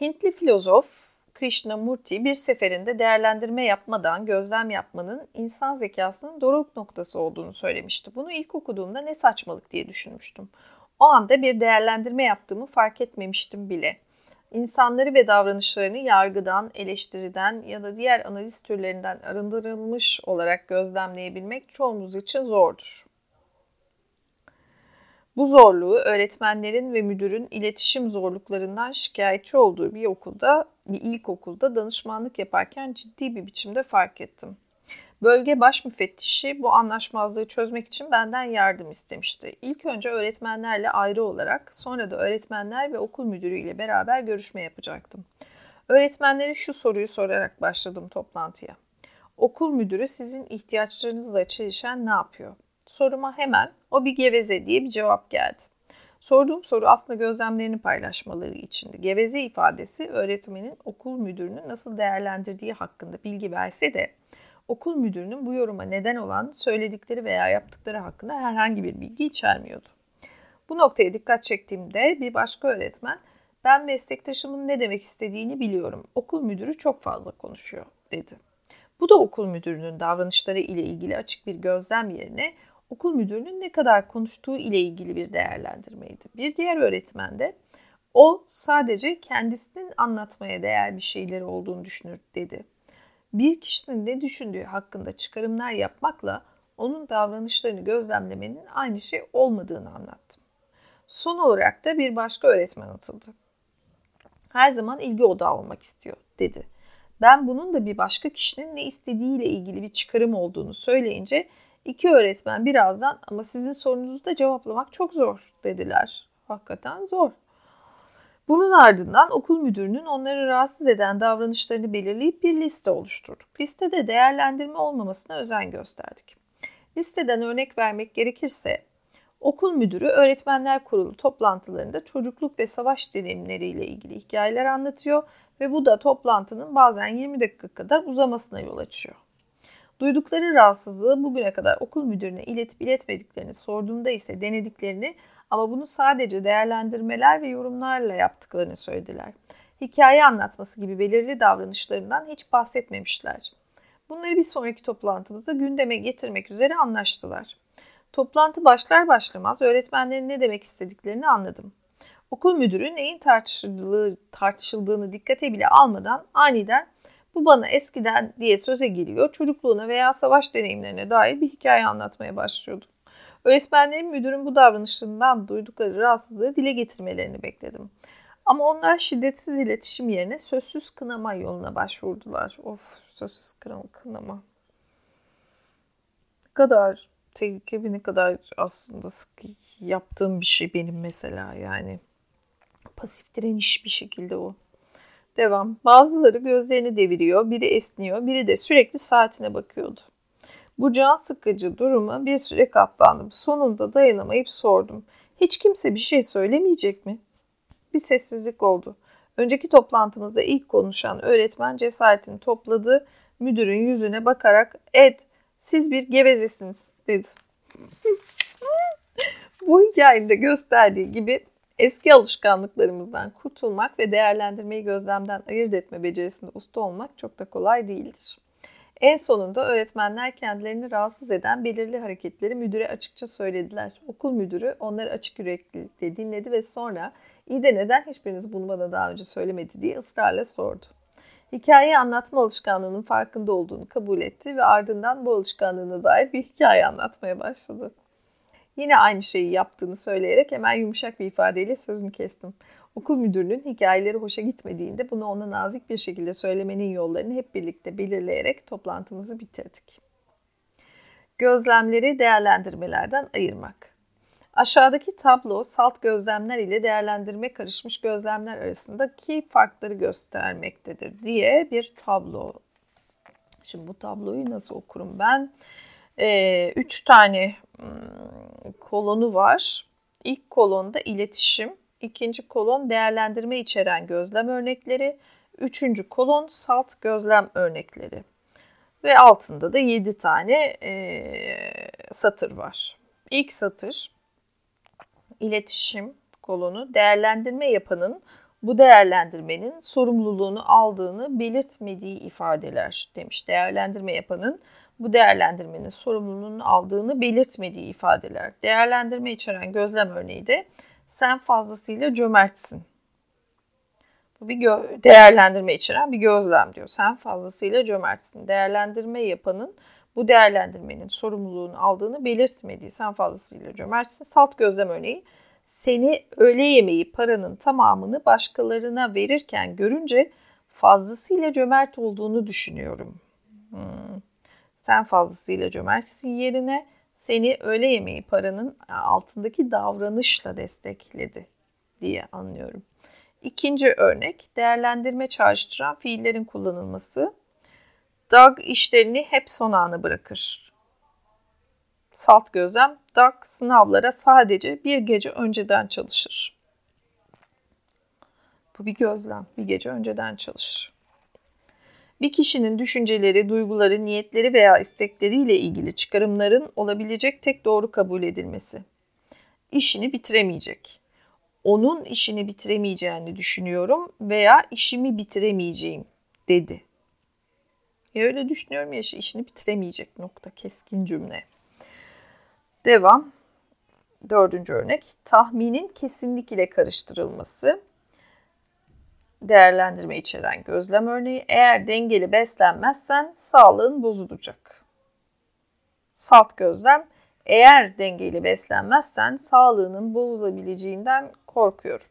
Hintli filozof Krishnamurti bir seferinde değerlendirme yapmadan gözlem yapmanın insan zekasının doruk noktası olduğunu söylemişti. Bunu ilk okuduğumda ne saçmalık diye düşünmüştüm. O anda bir değerlendirme yaptığımı fark etmemiştim bile. İnsanları ve davranışlarını yargıdan, eleştiriden ya da diğer analiz türlerinden arındırılmış olarak gözlemleyebilmek çoğumuz için zordur. Bu zorluğu öğretmenlerin ve müdürün iletişim zorluklarından şikayetçi olduğu bir okulda, bir ilkokulda danışmanlık yaparken ciddi bir biçimde fark ettim. Bölge baş müfettişi bu anlaşmazlığı çözmek için benden yardım istemişti. İlk önce öğretmenlerle ayrı olarak, sonra da öğretmenler ve okul müdürüyle beraber görüşme yapacaktım. Öğretmenlere şu soruyu sorarak başladım toplantıya. Okul müdürü sizin ihtiyaçlarınızla çelişen ne yapıyor? Soruma hemen o bir geveze diye bir cevap geldi. Sorduğum soru aslında gözlemlerini paylaşmaları içindi. Geveze ifadesi öğretmenin okul müdürünü nasıl değerlendirdiği hakkında bilgi verse de okul müdürünün bu yoruma neden olan söyledikleri veya yaptıkları hakkında herhangi bir bilgi içermiyordu. Bu noktaya dikkat çektiğimde bir başka öğretmen ben meslektaşımın ne demek istediğini biliyorum. Okul müdürü çok fazla konuşuyor dedi. Bu da okul müdürünün davranışları ile ilgili açık bir gözlem yerine okul müdürünün ne kadar konuştuğu ile ilgili bir değerlendirmeydi. Bir diğer öğretmen de o sadece kendisinin anlatmaya değer bir şeyleri olduğunu düşünür dedi. Bir kişinin ne düşündüğü hakkında çıkarımlar yapmakla onun davranışlarını gözlemlemenin aynı şey olmadığını anlattım. Son olarak da bir başka öğretmen atıldı. Her zaman ilgi odağı olmak istiyor dedi. Ben bunun da bir başka kişinin ne istediğiyle ilgili bir çıkarım olduğunu söyleyince İki öğretmen birazdan ama sizin sorunuzu da cevaplamak çok zor dediler. Hakikaten zor. Bunun ardından okul müdürünün onları rahatsız eden davranışlarını belirleyip bir liste oluşturduk. Listede değerlendirme olmamasına özen gösterdik. Listeden örnek vermek gerekirse okul müdürü öğretmenler kurulu toplantılarında çocukluk ve savaş deneyimleriyle ilgili hikayeler anlatıyor ve bu da toplantının bazen 20 dakika kadar uzamasına yol açıyor. Duydukları rahatsızlığı bugüne kadar okul müdürüne iletip iletmediklerini sorduğumda ise denediklerini ama bunu sadece değerlendirmeler ve yorumlarla yaptıklarını söylediler. Hikaye anlatması gibi belirli davranışlarından hiç bahsetmemişler. Bunları bir sonraki toplantımızda gündeme getirmek üzere anlaştılar. Toplantı başlar başlamaz öğretmenlerin ne demek istediklerini anladım. Okul müdürü neyin tartışıldığını dikkate bile almadan aniden bu bana eskiden diye söze geliyor. Çocukluğuna veya savaş deneyimlerine dair bir hikaye anlatmaya başlıyordu. Öğretmenlerin müdürün bu davranışlarından duydukları rahatsızlığı dile getirmelerini bekledim. Ama onlar şiddetsiz iletişim yerine sözsüz kınama yoluna başvurdular. Of sözsüz kınama. kınama. Ne kadar tehlikeli ne kadar aslında sık yaptığım bir şey benim mesela yani. Pasif direniş bir şekilde o. Devam. Bazıları gözlerini deviriyor, biri esniyor, biri de sürekli saatine bakıyordu. Bu can sıkıcı duruma bir süre katlandım. Sonunda dayanamayıp sordum. Hiç kimse bir şey söylemeyecek mi? Bir sessizlik oldu. Önceki toplantımızda ilk konuşan öğretmen cesaretini topladı. Müdürün yüzüne bakarak Ed siz bir gevezesiniz dedi. Bu hikayenin de gösterdiği gibi eski alışkanlıklarımızdan kurtulmak ve değerlendirmeyi gözlemden ayırt etme becerisinde usta olmak çok da kolay değildir. En sonunda öğretmenler kendilerini rahatsız eden belirli hareketleri müdüre açıkça söylediler. Okul müdürü onları açık yüreklilikle dinledi ve sonra iyi de neden hiçbiriniz bunu bana daha önce söylemedi diye ısrarla sordu. Hikayeyi anlatma alışkanlığının farkında olduğunu kabul etti ve ardından bu alışkanlığına dair bir hikaye anlatmaya başladı. Yine aynı şeyi yaptığını söyleyerek hemen yumuşak bir ifadeyle sözünü kestim. Okul müdürünün hikayeleri hoşa gitmediğinde bunu ona nazik bir şekilde söylemenin yollarını hep birlikte belirleyerek toplantımızı bitirdik. Gözlemleri değerlendirmelerden ayırmak. Aşağıdaki tablo salt gözlemler ile değerlendirme karışmış gözlemler arasındaki farkları göstermektedir diye bir tablo. Şimdi bu tabloyu nasıl okurum ben? Ee, üç tane hmm, kolonu var. İlk kolonda iletişim, ikinci kolon değerlendirme içeren gözlem örnekleri, üçüncü kolon salt gözlem örnekleri. Ve altında da yedi tane e, satır var. İlk satır iletişim kolonu değerlendirme yapanın bu değerlendirmenin sorumluluğunu aldığını belirtmediği ifadeler demiş. Değerlendirme yapanın bu değerlendirmenin sorumluluğunu aldığını belirtmediği ifadeler. Değerlendirme içeren gözlem örneği de sen fazlasıyla cömertsin. Bu bir değerlendirme içeren bir gözlem diyor. Sen fazlasıyla cömertsin. Değerlendirme yapanın bu değerlendirmenin sorumluluğunu aldığını belirtmediği sen fazlasıyla cömertsin. Salt gözlem örneği seni öğle yemeği paranın tamamını başkalarına verirken görünce fazlasıyla cömert olduğunu düşünüyorum. Hmm. Sen fazlasıyla cömertsin yerine seni öğle yemeği paranın altındaki davranışla destekledi diye anlıyorum. İkinci örnek değerlendirme çağrıştıran fiillerin kullanılması. Doug işlerini hep son ana bırakır. Salt gözlem, Doug sınavlara sadece bir gece önceden çalışır. Bu bir gözlem, bir gece önceden çalışır. Bir kişinin düşünceleri, duyguları, niyetleri veya istekleriyle ilgili çıkarımların olabilecek tek doğru kabul edilmesi. İşini bitiremeyecek. Onun işini bitiremeyeceğini düşünüyorum veya işimi bitiremeyeceğim dedi. Ya öyle düşünüyorum ya işini bitiremeyecek nokta keskin cümle. Devam. Dördüncü örnek tahminin kesinlik ile karıştırılması değerlendirme içeren gözlem örneği. Eğer dengeli beslenmezsen sağlığın bozulacak. Salt gözlem. Eğer dengeli beslenmezsen sağlığının bozulabileceğinden korkuyorum.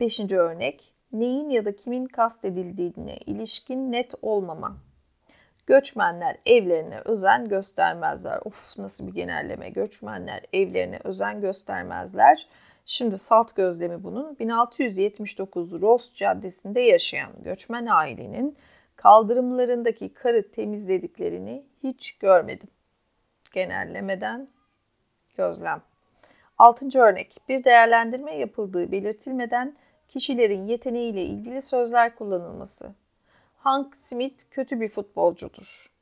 Beşinci örnek. Neyin ya da kimin kastedildiğine ilişkin net olmama. Göçmenler evlerine özen göstermezler. Of nasıl bir genelleme. Göçmenler evlerine özen göstermezler. Şimdi salt gözlemi bunun 1679 Ross Caddesi'nde yaşayan göçmen ailenin kaldırımlarındaki karı temizlediklerini hiç görmedim. Genellemeden gözlem. Altıncı örnek. Bir değerlendirme yapıldığı belirtilmeden kişilerin yeteneğiyle ilgili sözler kullanılması. Hank Smith kötü bir futbolcudur.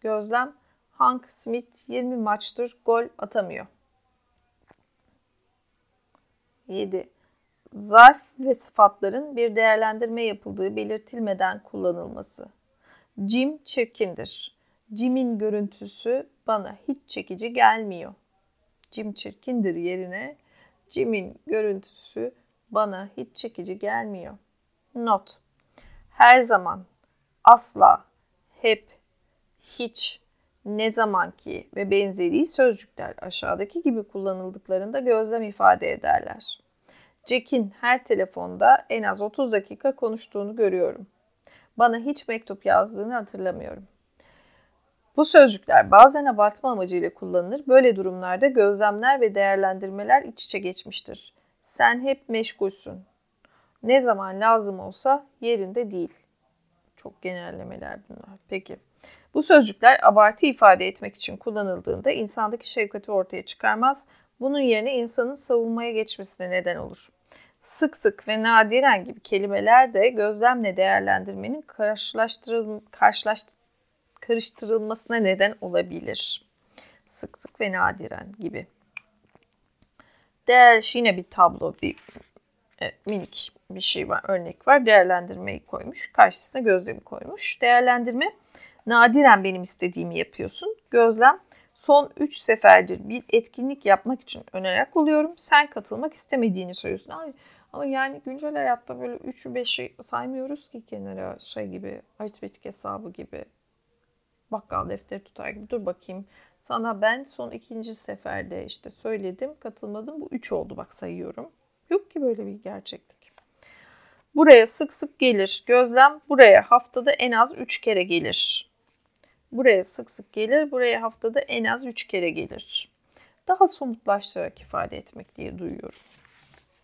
Gözlem. Hank Smith 20 maçtır gol atamıyor. 7. Zarf ve sıfatların bir değerlendirme yapıldığı belirtilmeden kullanılması. Jim çirkindir. Jim'in görüntüsü bana hiç çekici gelmiyor. Jim çirkindir yerine Jim'in görüntüsü bana hiç çekici gelmiyor. Not. Her zaman, asla, hep, hiç, ne zamanki ve benzeri sözcükler aşağıdaki gibi kullanıldıklarında gözlem ifade ederler. Jack'in her telefonda en az 30 dakika konuştuğunu görüyorum. Bana hiç mektup yazdığını hatırlamıyorum. Bu sözcükler bazen abartma amacıyla kullanılır. Böyle durumlarda gözlemler ve değerlendirmeler iç içe geçmiştir. Sen hep meşgulsün. Ne zaman lazım olsa yerinde değil. Çok genellemeler bunlar. Peki. Bu sözcükler abartı ifade etmek için kullanıldığında insandaki şefkati ortaya çıkarmaz. Bunun yerine insanın savunmaya geçmesine neden olur. Sık sık ve nadiren gibi kelimeler de gözlemle değerlendirmenin karşılaştırıl karşılaş karıştırılmasına neden olabilir. Sık sık ve nadiren gibi. Değer yine bir tablo, bir e, minik bir şey var, örnek var. Değerlendirmeyi koymuş. Karşısına gözlemi koymuş. Değerlendirme nadiren benim istediğimi yapıyorsun. Gözlem son 3 seferdir bir etkinlik yapmak için önerek oluyorum. Sen katılmak istemediğini söylüyorsun. Ay, ama yani güncel hayatta böyle 3'ü 5'i saymıyoruz ki kenara şey gibi aritmetik hesabı gibi bakkal defteri tutar gibi dur bakayım sana ben son ikinci seferde işte söyledim katılmadım bu 3 oldu bak sayıyorum. Yok ki böyle bir gerçeklik. Buraya sık sık gelir. Gözlem buraya haftada en az 3 kere gelir. Buraya sık sık gelir. Buraya haftada en az 3 kere gelir. Daha somutlaştırarak ifade etmek diye duyuyorum.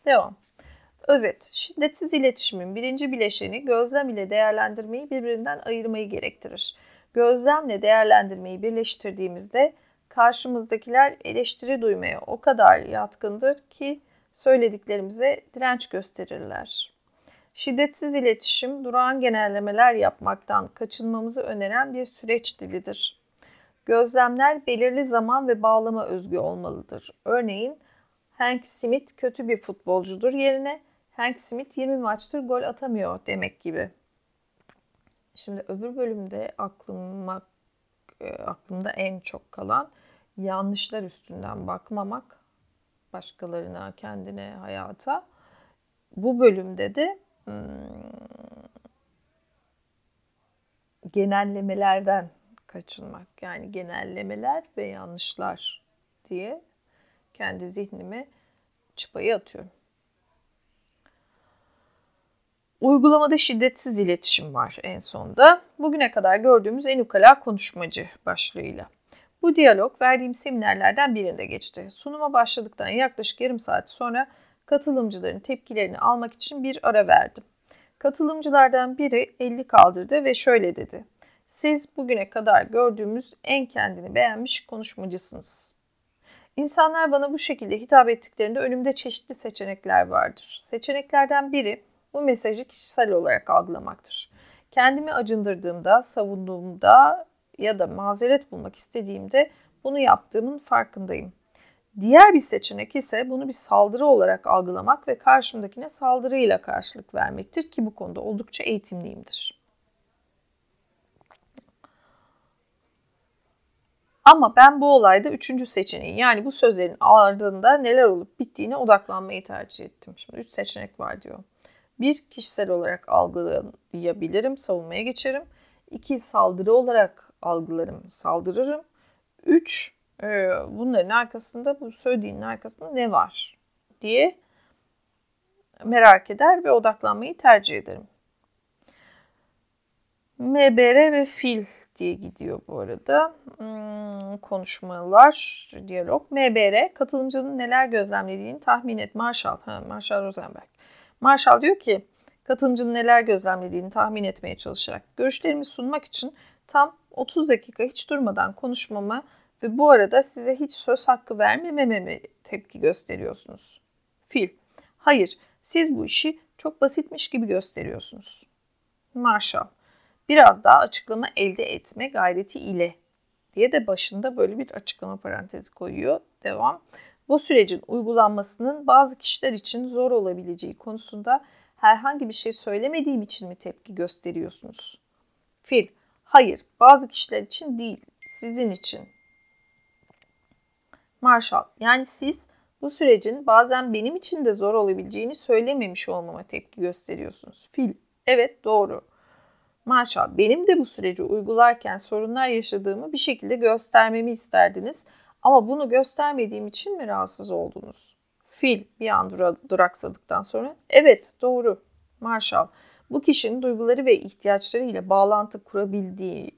Devam. Özet, şiddetsiz iletişimin birinci bileşeni gözlem ile değerlendirmeyi birbirinden ayırmayı gerektirir. Gözlemle değerlendirmeyi birleştirdiğimizde karşımızdakiler eleştiri duymaya o kadar yatkındır ki söylediklerimize direnç gösterirler. Şiddetsiz iletişim, durağan genellemeler yapmaktan kaçınmamızı öneren bir süreç dilidir. Gözlemler belirli zaman ve bağlama özgü olmalıdır. Örneğin Hank Smith kötü bir futbolcudur yerine Hank Smith 20 maçtır gol atamıyor demek gibi. Şimdi öbür bölümde aklıma e, aklımda en çok kalan yanlışlar üstünden bakmamak başkalarına, kendine, hayata. Bu bölümde de genellemelerden kaçınmak. Yani genellemeler ve yanlışlar diye kendi zihnime çıpayı atıyorum. Uygulamada şiddetsiz iletişim var en sonda. Bugüne kadar gördüğümüz en ukala konuşmacı başlığıyla. Bu diyalog verdiğim seminerlerden birinde geçti. Sunuma başladıktan yaklaşık yarım saat sonra katılımcıların tepkilerini almak için bir ara verdim. Katılımcılardan biri elini kaldırdı ve şöyle dedi. Siz bugüne kadar gördüğümüz en kendini beğenmiş konuşmacısınız. İnsanlar bana bu şekilde hitap ettiklerinde önümde çeşitli seçenekler vardır. Seçeneklerden biri bu mesajı kişisel olarak algılamaktır. Kendimi acındırdığımda, savunduğumda ya da mazeret bulmak istediğimde bunu yaptığımın farkındayım. Diğer bir seçenek ise bunu bir saldırı olarak algılamak ve karşımdakine saldırıyla karşılık vermektir ki bu konuda oldukça eğitimliyimdir. Ama ben bu olayda üçüncü seçeneği yani bu sözlerin ardında neler olup bittiğine odaklanmayı tercih ettim. Şimdi üç seçenek var diyor. Bir, kişisel olarak algılayabilirim, savunmaya geçerim. İki, saldırı olarak algılarım, saldırırım. Üç, e, bunların arkasında, bu söylediğinin arkasında ne var diye merak eder ve odaklanmayı tercih ederim. MBR ve fil diye gidiyor bu arada. Hmm, konuşmalar, diyalog. MBR, katılımcının neler gözlemlediğini tahmin et. Marshall, ha, Marshall Rosenberg. Marshall diyor ki katılımcının neler gözlemlediğini tahmin etmeye çalışarak görüşlerimi sunmak için tam 30 dakika hiç durmadan konuşmama ve bu arada size hiç söz hakkı vermememe tepki gösteriyorsunuz. Fil, hayır siz bu işi çok basitmiş gibi gösteriyorsunuz. Marshall, biraz daha açıklama elde etme gayreti ile diye de başında böyle bir açıklama parantezi koyuyor. Devam bu sürecin uygulanmasının bazı kişiler için zor olabileceği konusunda herhangi bir şey söylemediğim için mi tepki gösteriyorsunuz? Fil, hayır, bazı kişiler için değil, sizin için. Marshall, yani siz bu sürecin bazen benim için de zor olabileceğini söylememiş olmama tepki gösteriyorsunuz. Fil, evet doğru. Marshall, benim de bu süreci uygularken sorunlar yaşadığımı bir şekilde göstermemi isterdiniz ama bunu göstermediğim için mi rahatsız oldunuz? Fil bir an duraksadıktan sonra evet doğru Marshall bu kişinin duyguları ve ihtiyaçları ile bağlantı kurabildiği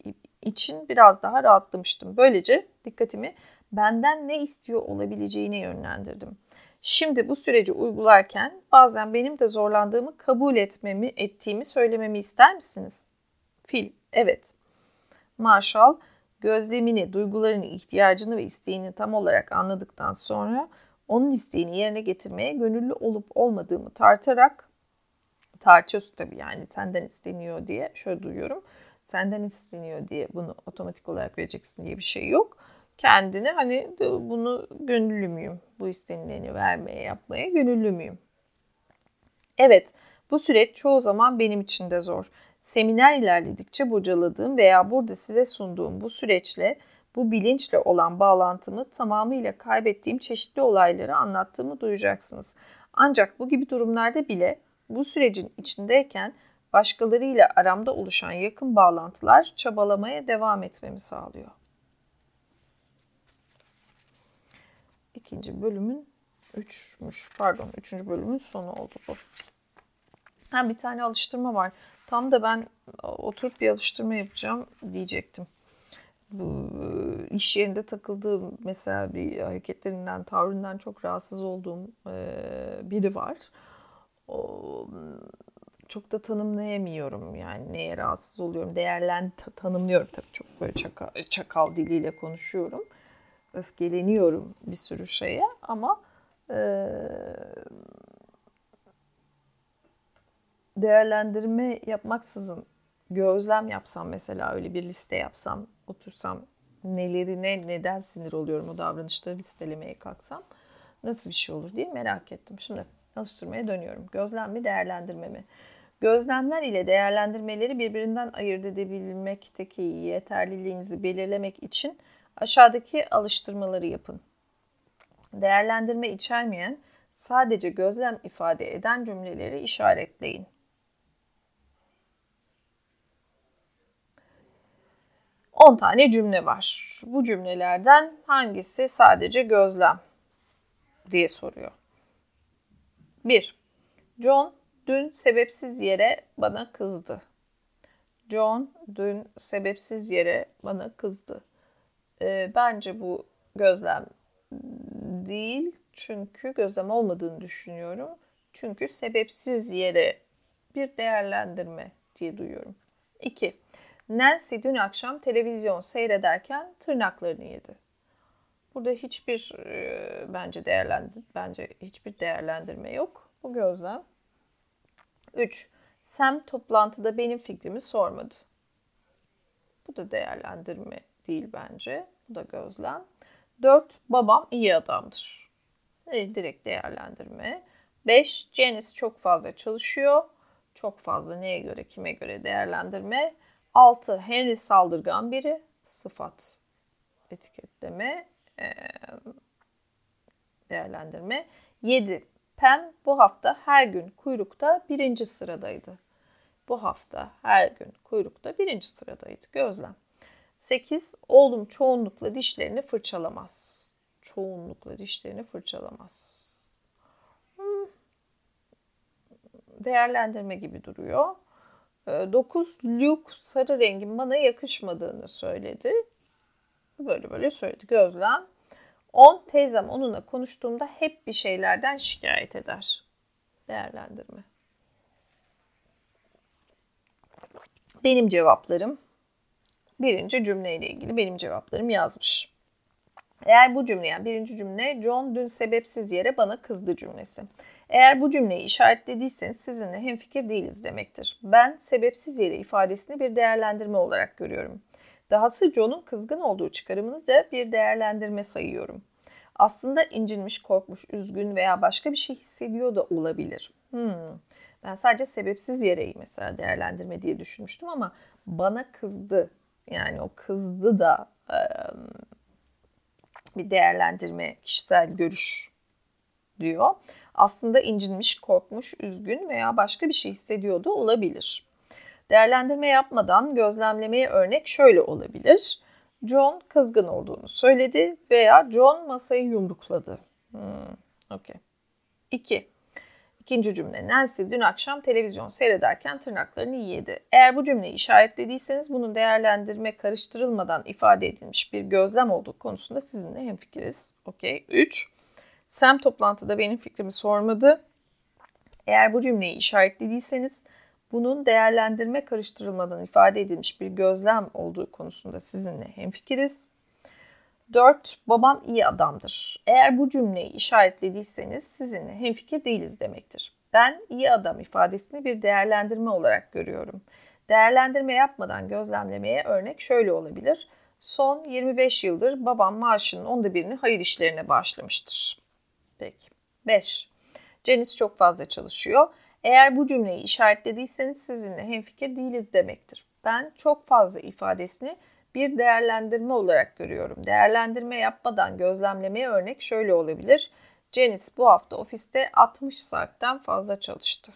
için biraz daha rahatlamıştım. Böylece dikkatimi benden ne istiyor olabileceğine yönlendirdim. Şimdi bu süreci uygularken bazen benim de zorlandığımı kabul etmemi, ettiğimi söylememi ister misiniz? Fil, evet. Marshall, gözlemini, duygularını, ihtiyacını ve isteğini tam olarak anladıktan sonra onun isteğini yerine getirmeye gönüllü olup olmadığımı tartarak tartıyorsun tabii yani senden isteniyor diye şöyle duyuyorum. Senden isteniyor diye bunu otomatik olarak vereceksin diye bir şey yok. Kendine hani bunu gönüllü müyüm? Bu istenileni vermeye, yapmaya gönüllü müyüm? Evet, bu süreç çoğu zaman benim için de zor. Seminer ilerledikçe bocaladığım veya burada size sunduğum bu süreçle, bu bilinçle olan bağlantımı tamamıyla kaybettiğim çeşitli olayları anlattığımı duyacaksınız. Ancak bu gibi durumlarda bile bu sürecin içindeyken başkalarıyla aramda oluşan yakın bağlantılar çabalamaya devam etmemi sağlıyor. İkinci bölümün üçmüş. Pardon, üçüncü bölümün sonu oldu bu. Ha bir tane alıştırma var. Tam da ben oturup bir alıştırma yapacağım diyecektim. Bu iş yerinde takıldığım mesela bir hareketlerinden, tavrından çok rahatsız olduğum biri var. O, çok da tanımlayamıyorum yani neye rahatsız oluyorum. Değerlen tanımlıyorum tabii çok böyle çakal, çakal diliyle konuşuyorum. Öfkeleniyorum bir sürü şeye ama e, değerlendirme yapmaksızın gözlem yapsam mesela öyle bir liste yapsam otursam nelerine neden sinir oluyorum o davranışları listelemeye kalksam nasıl bir şey olur diye merak ettim. Şimdi alıştırmaya dönüyorum. Gözlem mi değerlendirme mi? Gözlemler ile değerlendirmeleri birbirinden ayırt edebilmekteki yeterliliğinizi belirlemek için aşağıdaki alıştırmaları yapın. Değerlendirme içermeyen, sadece gözlem ifade eden cümleleri işaretleyin. On tane cümle var. Bu cümlelerden hangisi sadece gözlem diye soruyor. 1. John dün sebepsiz yere bana kızdı. John dün sebepsiz yere bana kızdı. E, bence bu gözlem değil çünkü gözlem olmadığını düşünüyorum. Çünkü sebepsiz yere bir değerlendirme diye duyuyorum. 2. Nancy dün akşam televizyon seyrederken tırnaklarını yedi. Burada hiçbir e, bence değerlendir bence hiçbir değerlendirme yok. Bu gözlem. 3. Sam toplantıda benim fikrimi sormadı. Bu da değerlendirme değil bence. Bu da gözlem. 4. Babam iyi adamdır. E, direkt değerlendirme. 5. Janice çok fazla çalışıyor. Çok fazla neye göre, kime göre değerlendirme. 6. Henry saldırgan biri. Sıfat etiketleme. E, değerlendirme. 7. Pam bu hafta her gün kuyrukta birinci sıradaydı. Bu hafta her gün kuyrukta birinci sıradaydı. Gözlem. 8. Oğlum çoğunlukla dişlerini fırçalamaz. Çoğunlukla dişlerini fırçalamaz. Hmm. Değerlendirme gibi duruyor. 9. Ee, Luke sarı rengin bana yakışmadığını söyledi. Böyle böyle söyledi. Gözlem. 10. Teyzem onunla konuştuğumda hep bir şeylerden şikayet eder. Değerlendirme. Benim cevaplarım birinci cümleyle ilgili benim cevaplarım yazmış. Eğer bu cümle yani birinci cümle John dün sebepsiz yere bana kızdı cümlesi. Eğer bu cümleyi işaretlediyseniz sizinle hemfikir değiliz demektir. Ben sebepsiz yere ifadesini bir değerlendirme olarak görüyorum. Dahası John'un kızgın olduğu çıkarımını da bir değerlendirme sayıyorum. Aslında incinmiş, korkmuş, üzgün veya başka bir şey hissediyor da olabilir. Hmm. Ben sadece sebepsiz yereyi mesela değerlendirme diye düşünmüştüm ama bana kızdı. Yani o kızdı da bir değerlendirme, kişisel görüş diyor. Aslında incinmiş, korkmuş, üzgün veya başka bir şey hissediyordu olabilir. Değerlendirme yapmadan gözlemlemeye örnek şöyle olabilir. John kızgın olduğunu söyledi veya John masayı yumrukladı. Hmm, okay. 2. İkinci cümle. Nancy dün akşam televizyon seyrederken tırnaklarını yedi. Eğer bu cümleyi işaretlediyseniz bunun değerlendirme karıştırılmadan ifade edilmiş bir gözlem olduğu konusunda sizinle hemfikiriz. Okey. 3. Sam toplantıda benim fikrimi sormadı. Eğer bu cümleyi işaretlediyseniz bunun değerlendirme karıştırılmadan ifade edilmiş bir gözlem olduğu konusunda sizinle hemfikiriz. 4. Babam iyi adamdır. Eğer bu cümleyi işaretlediyseniz sizinle hemfikir değiliz demektir. Ben iyi adam ifadesini bir değerlendirme olarak görüyorum. Değerlendirme yapmadan gözlemlemeye örnek şöyle olabilir. Son 25 yıldır babam maaşının onda birini hayır işlerine bağışlamıştır. Peki. 5. Cenis çok fazla çalışıyor. Eğer bu cümleyi işaretlediyseniz sizinle hemfikir değiliz demektir. Ben çok fazla ifadesini bir değerlendirme olarak görüyorum. Değerlendirme yapmadan gözlemlemeye örnek şöyle olabilir. Janice bu hafta ofiste 60 saatten fazla çalıştı.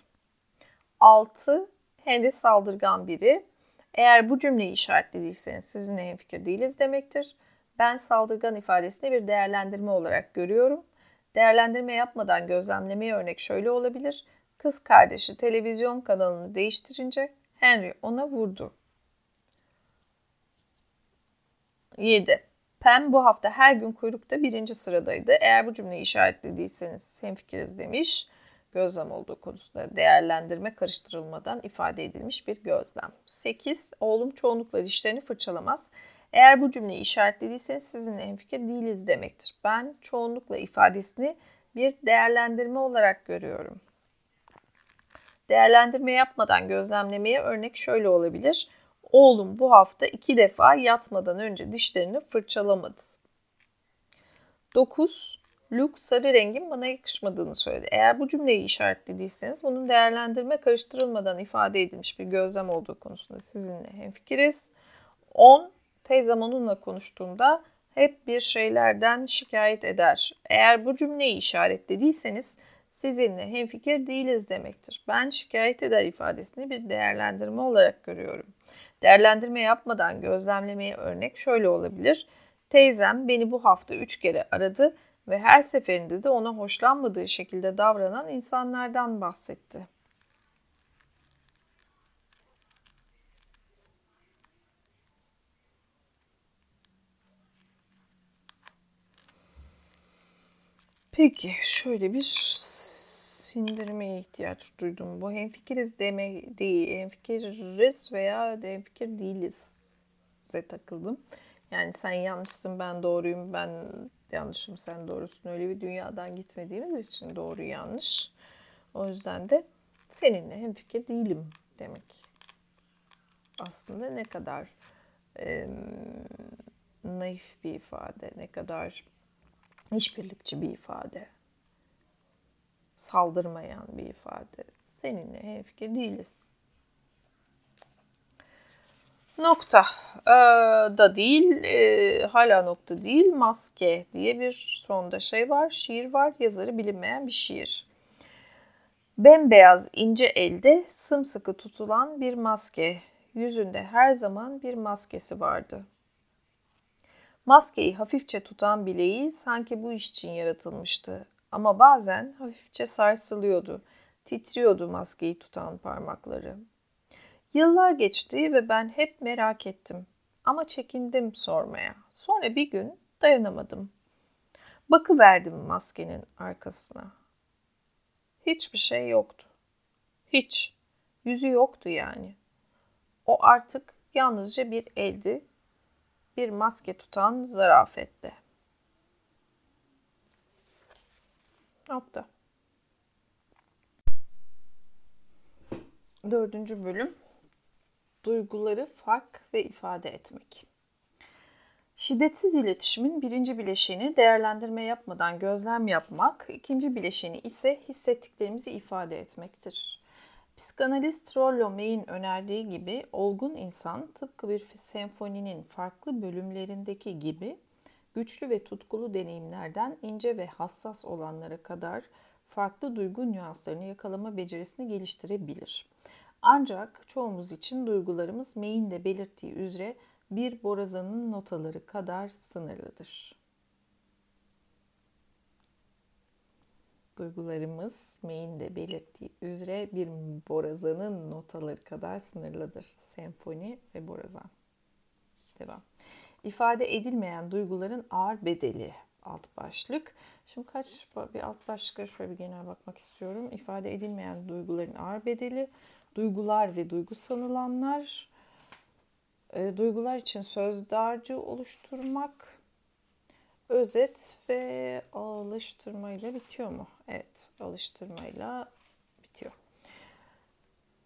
6. Henry saldırgan biri. Eğer bu cümleyi işaretlediyseniz sizinle hemfikir değiliz demektir. Ben saldırgan ifadesini bir değerlendirme olarak görüyorum. Değerlendirme yapmadan gözlemlemeye örnek şöyle olabilir. Kız kardeşi televizyon kanalını değiştirince Henry ona vurdu. 7. Pam bu hafta her gün kuyrukta birinci sıradaydı. Eğer bu cümleyi işaretlediyseniz hemfikiriz demiş. Gözlem olduğu konusunda değerlendirme karıştırılmadan ifade edilmiş bir gözlem. 8. Oğlum çoğunlukla dişlerini fırçalamaz. Eğer bu cümleyi işaretlediyseniz sizinle hemfikir değiliz demektir. Ben çoğunlukla ifadesini bir değerlendirme olarak görüyorum. Değerlendirme yapmadan gözlemlemeye örnek şöyle olabilir. Oğlum bu hafta iki defa yatmadan önce dişlerini fırçalamadı. 9. Luke sarı rengin bana yakışmadığını söyledi. Eğer bu cümleyi işaretlediyseniz bunun değerlendirme karıştırılmadan ifade edilmiş bir gözlem olduğu konusunda sizinle hemfikiriz. 10. Teyzem onunla konuştuğunda hep bir şeylerden şikayet eder. Eğer bu cümleyi işaretlediyseniz sizinle hemfikir değiliz demektir. Ben şikayet eder ifadesini bir değerlendirme olarak görüyorum. Değerlendirme yapmadan gözlemlemeye örnek şöyle olabilir. Teyzem beni bu hafta üç kere aradı ve her seferinde de ona hoşlanmadığı şekilde davranan insanlardan bahsetti. Peki şöyle bir sindirmeye ihtiyaç duydum. Bu hemfikiriz deme değil, hemfikiriz veya hemfikir değiliz size takıldım. Yani sen yanlışsın ben doğruyum, ben yanlışım sen doğrusun. Öyle bir dünyadan gitmediğimiz için doğru yanlış. O yüzden de seninle hemfikir değilim demek. Aslında ne kadar e, naif bir ifade, ne kadar işbirlikçi bir ifade saldırmayan bir ifade. Seninle hemfikir değiliz. Nokta ee, da değil, e, hala nokta değil, maske diye bir sonda şey var, şiir var, yazarı bilinmeyen bir şiir. Bembeyaz ince elde sımsıkı tutulan bir maske, yüzünde her zaman bir maskesi vardı. Maskeyi hafifçe tutan bileği sanki bu iş için yaratılmıştı. Ama bazen hafifçe sarsılıyordu. Titriyordu maskeyi tutan parmakları. Yıllar geçti ve ben hep merak ettim. Ama çekindim sormaya. Sonra bir gün dayanamadım. Bakıverdim maskenin arkasına. Hiçbir şey yoktu. Hiç. Yüzü yoktu yani. O artık yalnızca bir eldi, bir maske tutan zarafetle. Nokta. Dördüncü bölüm. Duyguları fark ve ifade etmek. Şiddetsiz iletişimin birinci bileşeni değerlendirme yapmadan gözlem yapmak, ikinci bileşeni ise hissettiklerimizi ifade etmektir. Psikanalist Rollo May'in önerdiği gibi olgun insan tıpkı bir senfoninin farklı bölümlerindeki gibi güçlü ve tutkulu deneyimlerden ince ve hassas olanlara kadar farklı duygu nüanslarını yakalama becerisini geliştirebilir. Ancak çoğumuz için duygularımız May'in de belirttiği üzere bir borazanın notaları kadar sınırlıdır. Duygularımız May'in de belirttiği üzere bir borazanın notaları kadar sınırlıdır. Senfoni ve borazan. Devam. İfade edilmeyen duyguların ağır bedeli alt başlık. Şimdi kaç bir alt başlıklara şöyle bir genel bakmak istiyorum. İfade edilmeyen duyguların ağır bedeli, duygular ve duygu sanılanlar, e, duygular için söz dağarcığı oluşturmak, özet ve alıştırmayla bitiyor mu? Evet, alıştırmayla bitiyor.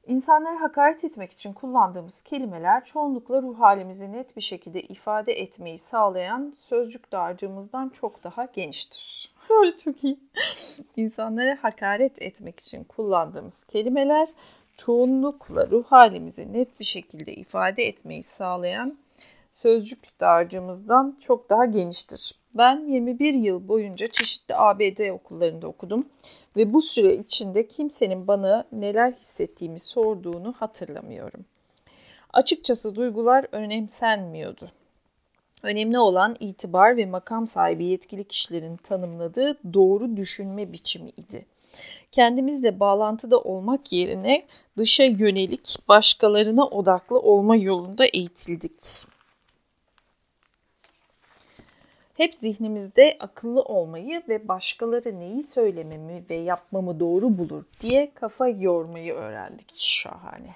İnsanları hakaret etmek için kullandığımız kelimeler çoğunlukla ruh halimizi net bir şekilde ifade etmeyi sağlayan sözcük dağarcığımızdan çok daha geniştir. çok iyi. İnsanlara hakaret etmek için kullandığımız kelimeler çoğunlukla ruh halimizi net bir şekilde ifade etmeyi sağlayan sözcük dağarcığımızdan çok daha geniştir. Ben 21 yıl boyunca çeşitli ABD okullarında okudum ve bu süre içinde kimsenin bana neler hissettiğimi sorduğunu hatırlamıyorum. Açıkçası duygular önemsenmiyordu. Önemli olan itibar ve makam sahibi yetkili kişilerin tanımladığı doğru düşünme biçimi idi. Kendimizle bağlantıda olmak yerine dışa yönelik, başkalarına odaklı olma yolunda eğitildik. Hep zihnimizde akıllı olmayı ve başkaları neyi söylememi ve yapmamı doğru bulur diye kafa yormayı öğrendik. Şahane.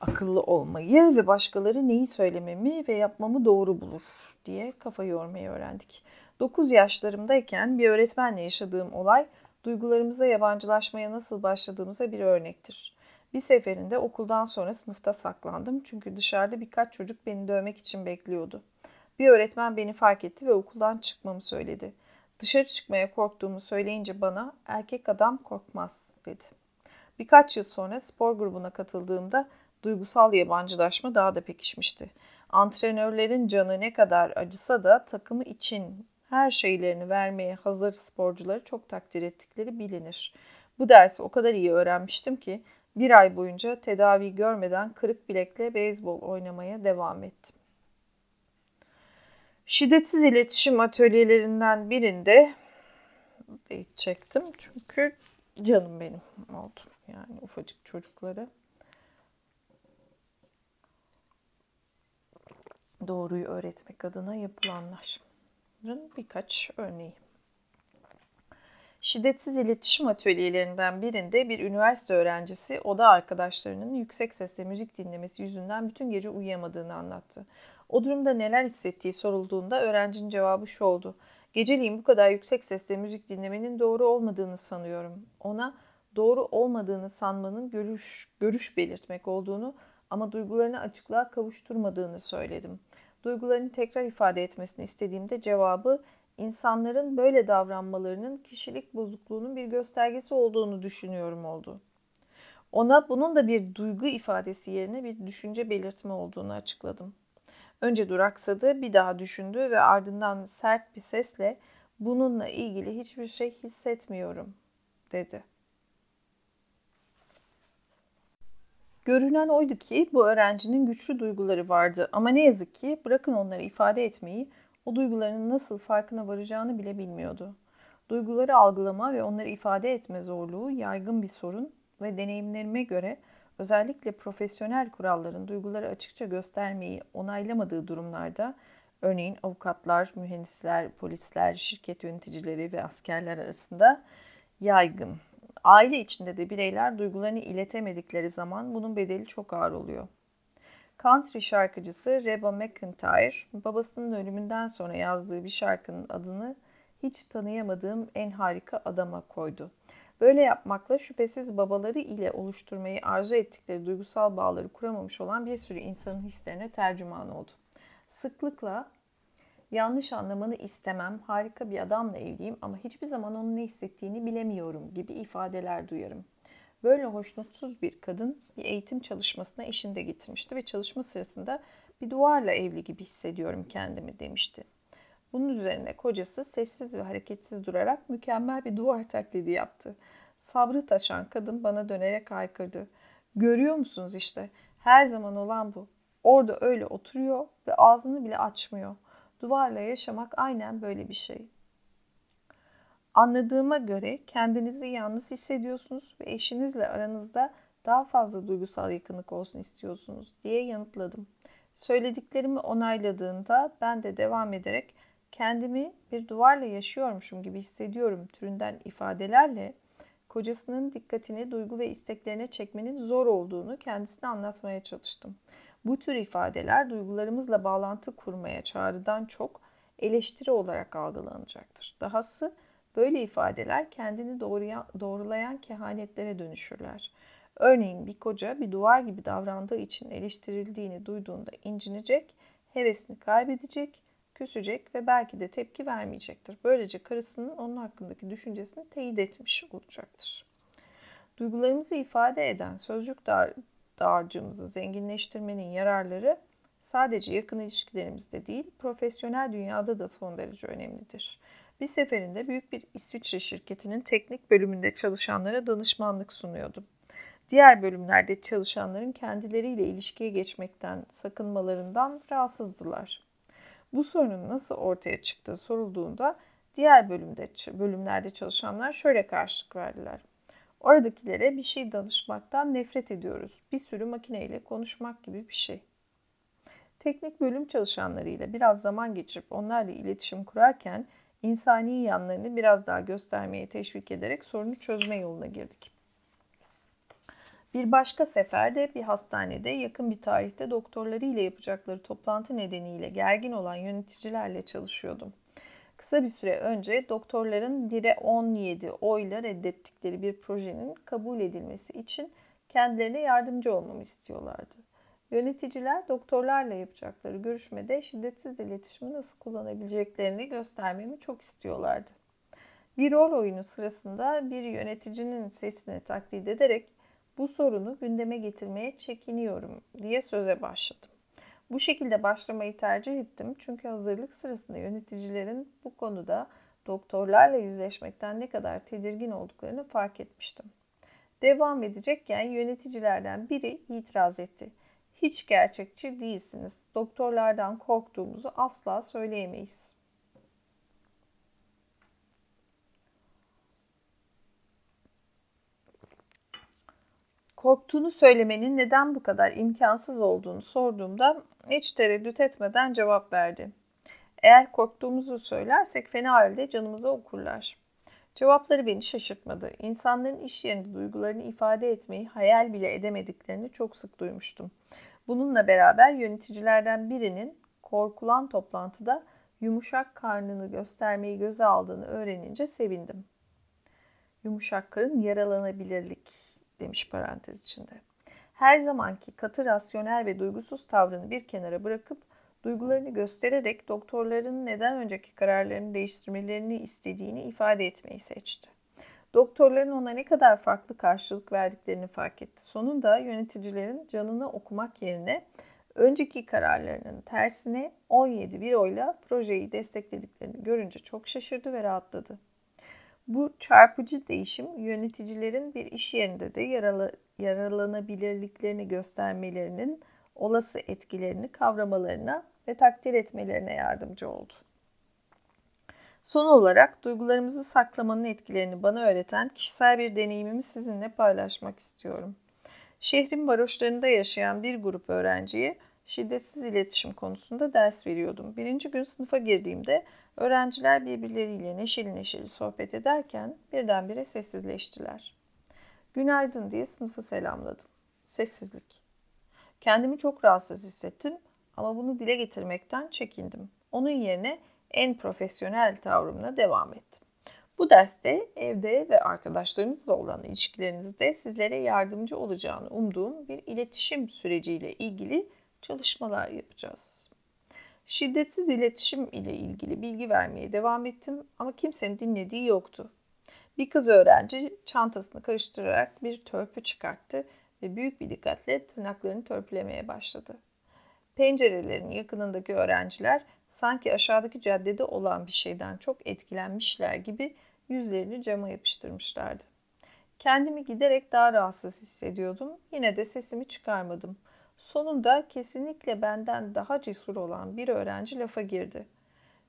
Akıllı olmayı ve başkaları neyi söylememi ve yapmamı doğru bulur diye kafa yormayı öğrendik. 9 yaşlarımdayken bir öğretmenle yaşadığım olay duygularımıza yabancılaşmaya nasıl başladığımıza bir örnektir. Bir seferinde okuldan sonra sınıfta saklandım çünkü dışarıda birkaç çocuk beni dövmek için bekliyordu. Bir öğretmen beni fark etti ve okuldan çıkmamı söyledi. Dışarı çıkmaya korktuğumu söyleyince bana erkek adam korkmaz dedi. Birkaç yıl sonra spor grubuna katıldığımda duygusal yabancılaşma daha da pekişmişti. Antrenörlerin canı ne kadar acısa da takımı için her şeylerini vermeye hazır sporcuları çok takdir ettikleri bilinir. Bu dersi o kadar iyi öğrenmiştim ki bir ay boyunca tedavi görmeden kırık bilekle beyzbol oynamaya devam ettim. Şiddetsiz iletişim atölyelerinden birinde çektim çünkü canım benim oldu. Yani ufacık çocukları. Doğruyu öğretmek adına yapılanların birkaç örneği. Şiddetsiz iletişim atölyelerinden birinde bir üniversite öğrencisi oda arkadaşlarının yüksek sesle müzik dinlemesi yüzünden bütün gece uyuyamadığını anlattı. O durumda neler hissettiği sorulduğunda öğrencinin cevabı şu oldu. Geceliğin bu kadar yüksek sesle müzik dinlemenin doğru olmadığını sanıyorum. Ona doğru olmadığını sanmanın görüş, görüş belirtmek olduğunu ama duygularını açıklığa kavuşturmadığını söyledim. Duygularını tekrar ifade etmesini istediğimde cevabı insanların böyle davranmalarının kişilik bozukluğunun bir göstergesi olduğunu düşünüyorum oldu. Ona bunun da bir duygu ifadesi yerine bir düşünce belirtme olduğunu açıkladım. Önce duraksadı, bir daha düşündü ve ardından sert bir sesle bununla ilgili hiçbir şey hissetmiyorum dedi. Görünen oydu ki bu öğrencinin güçlü duyguları vardı ama ne yazık ki bırakın onları ifade etmeyi, o duygularının nasıl farkına varacağını bile bilmiyordu. Duyguları algılama ve onları ifade etme zorluğu yaygın bir sorun ve deneyimlerime göre özellikle profesyonel kuralların duyguları açıkça göstermeyi onaylamadığı durumlarda örneğin avukatlar, mühendisler, polisler, şirket yöneticileri ve askerler arasında yaygın. Aile içinde de bireyler duygularını iletemedikleri zaman bunun bedeli çok ağır oluyor. Country şarkıcısı Reba McIntyre, babasının ölümünden sonra yazdığı bir şarkının adını hiç tanıyamadığım en harika adama koydu. Böyle yapmakla şüphesiz babaları ile oluşturmayı arzu ettikleri duygusal bağları kuramamış olan bir sürü insanın hislerine tercüman oldu. Sıklıkla yanlış anlamanı istemem, harika bir adamla evliyim ama hiçbir zaman onun ne hissettiğini bilemiyorum gibi ifadeler duyarım. Böyle hoşnutsuz bir kadın bir eğitim çalışmasına eşinde getirmişti ve çalışma sırasında bir duvarla evli gibi hissediyorum kendimi demişti. Bunun üzerine kocası sessiz ve hareketsiz durarak mükemmel bir duvar taklidi yaptı. Sabrı taşan kadın bana dönerek haykırdı. Görüyor musunuz işte? Her zaman olan bu. Orada öyle oturuyor ve ağzını bile açmıyor. Duvarla yaşamak aynen böyle bir şey. Anladığıma göre kendinizi yalnız hissediyorsunuz ve eşinizle aranızda daha fazla duygusal yakınlık olsun istiyorsunuz diye yanıtladım. Söylediklerimi onayladığında ben de devam ederek kendimi bir duvarla yaşıyormuşum gibi hissediyorum türünden ifadelerle kocasının dikkatini duygu ve isteklerine çekmenin zor olduğunu kendisine anlatmaya çalıştım. Bu tür ifadeler duygularımızla bağlantı kurmaya çağrıdan çok eleştiri olarak algılanacaktır. Dahası böyle ifadeler kendini doğrulayan kehanetlere dönüşürler. Örneğin bir koca bir duvar gibi davrandığı için eleştirildiğini duyduğunda incinecek, hevesini kaybedecek, küsecek ve belki de tepki vermeyecektir. Böylece karısının onun hakkındaki düşüncesini teyit etmiş olacaktır. Duygularımızı ifade eden sözcük dar, dağarcığımızı zenginleştirmenin yararları sadece yakın ilişkilerimizde değil, profesyonel dünyada da son derece önemlidir. Bir seferinde büyük bir İsviçre şirketinin teknik bölümünde çalışanlara danışmanlık sunuyordum. Diğer bölümlerde çalışanların kendileriyle ilişkiye geçmekten sakınmalarından rahatsızdılar. Bu sorunun nasıl ortaya çıktığı sorulduğunda diğer bölümde bölümlerde çalışanlar şöyle karşılık verdiler. Oradakilere bir şey danışmaktan nefret ediyoruz. Bir sürü makineyle konuşmak gibi bir şey. Teknik bölüm çalışanlarıyla biraz zaman geçirip onlarla iletişim kurarken insani yanlarını biraz daha göstermeye teşvik ederek sorunu çözme yoluna girdik. Bir başka seferde bir hastanede yakın bir tarihte doktorları ile yapacakları toplantı nedeniyle gergin olan yöneticilerle çalışıyordum. Kısa bir süre önce doktorların 1'e 17 oyla reddettikleri bir projenin kabul edilmesi için kendilerine yardımcı olmamı istiyorlardı. Yöneticiler doktorlarla yapacakları görüşmede şiddetsiz iletişimi nasıl kullanabileceklerini göstermemi çok istiyorlardı. Bir rol oyunu sırasında bir yöneticinin sesini taklit ederek bu sorunu gündeme getirmeye çekiniyorum diye söze başladım. Bu şekilde başlamayı tercih ettim çünkü hazırlık sırasında yöneticilerin bu konuda doktorlarla yüzleşmekten ne kadar tedirgin olduklarını fark etmiştim. Devam edecekken yöneticilerden biri itiraz etti. Hiç gerçekçi değilsiniz. Doktorlardan korktuğumuzu asla söyleyemeyiz. Korktuğunu söylemenin neden bu kadar imkansız olduğunu sorduğumda hiç tereddüt etmeden cevap verdi. Eğer korktuğumuzu söylersek fena halde canımıza okurlar. Cevapları beni şaşırtmadı. İnsanların iş yerinde duygularını ifade etmeyi hayal bile edemediklerini çok sık duymuştum. Bununla beraber yöneticilerden birinin korkulan toplantıda yumuşak karnını göstermeyi göze aldığını öğrenince sevindim. Yumuşak karın yaralanabilirlik demiş parantez içinde. Her zamanki katı rasyonel ve duygusuz tavrını bir kenara bırakıp duygularını göstererek doktorların neden önceki kararlarını değiştirmelerini istediğini ifade etmeyi seçti. Doktorların ona ne kadar farklı karşılık verdiklerini fark etti. Sonunda yöneticilerin canını okumak yerine önceki kararlarının tersine 17 bir oyla projeyi desteklediklerini görünce çok şaşırdı ve rahatladı. Bu çarpıcı değişim yöneticilerin bir iş yerinde de yaralı, yaralanabilirliklerini göstermelerinin olası etkilerini kavramalarına ve takdir etmelerine yardımcı oldu. Son olarak duygularımızı saklamanın etkilerini bana öğreten kişisel bir deneyimimi sizinle paylaşmak istiyorum. Şehrin baroşlarında yaşayan bir grup öğrenciye şiddetsiz iletişim konusunda ders veriyordum. Birinci gün sınıfa girdiğimde öğrenciler birbirleriyle neşeli neşeli sohbet ederken birdenbire sessizleştiler. Günaydın diye sınıfı selamladım. Sessizlik. Kendimi çok rahatsız hissettim ama bunu dile getirmekten çekindim. Onun yerine en profesyonel tavrımla devam ettim. Bu derste evde ve arkadaşlarınızla olan ilişkilerinizde sizlere yardımcı olacağını umduğum bir iletişim süreciyle ilgili çalışmalar yapacağız. Şiddetsiz iletişim ile ilgili bilgi vermeye devam ettim ama kimsenin dinlediği yoktu. Bir kız öğrenci çantasını karıştırarak bir törpü çıkarttı ve büyük bir dikkatle tırnaklarını törpülemeye başladı. Pencerelerin yakınındaki öğrenciler sanki aşağıdaki caddede olan bir şeyden çok etkilenmişler gibi yüzlerini cama yapıştırmışlardı. Kendimi giderek daha rahatsız hissediyordum. Yine de sesimi çıkarmadım. Sonunda kesinlikle benden daha cesur olan bir öğrenci lafa girdi.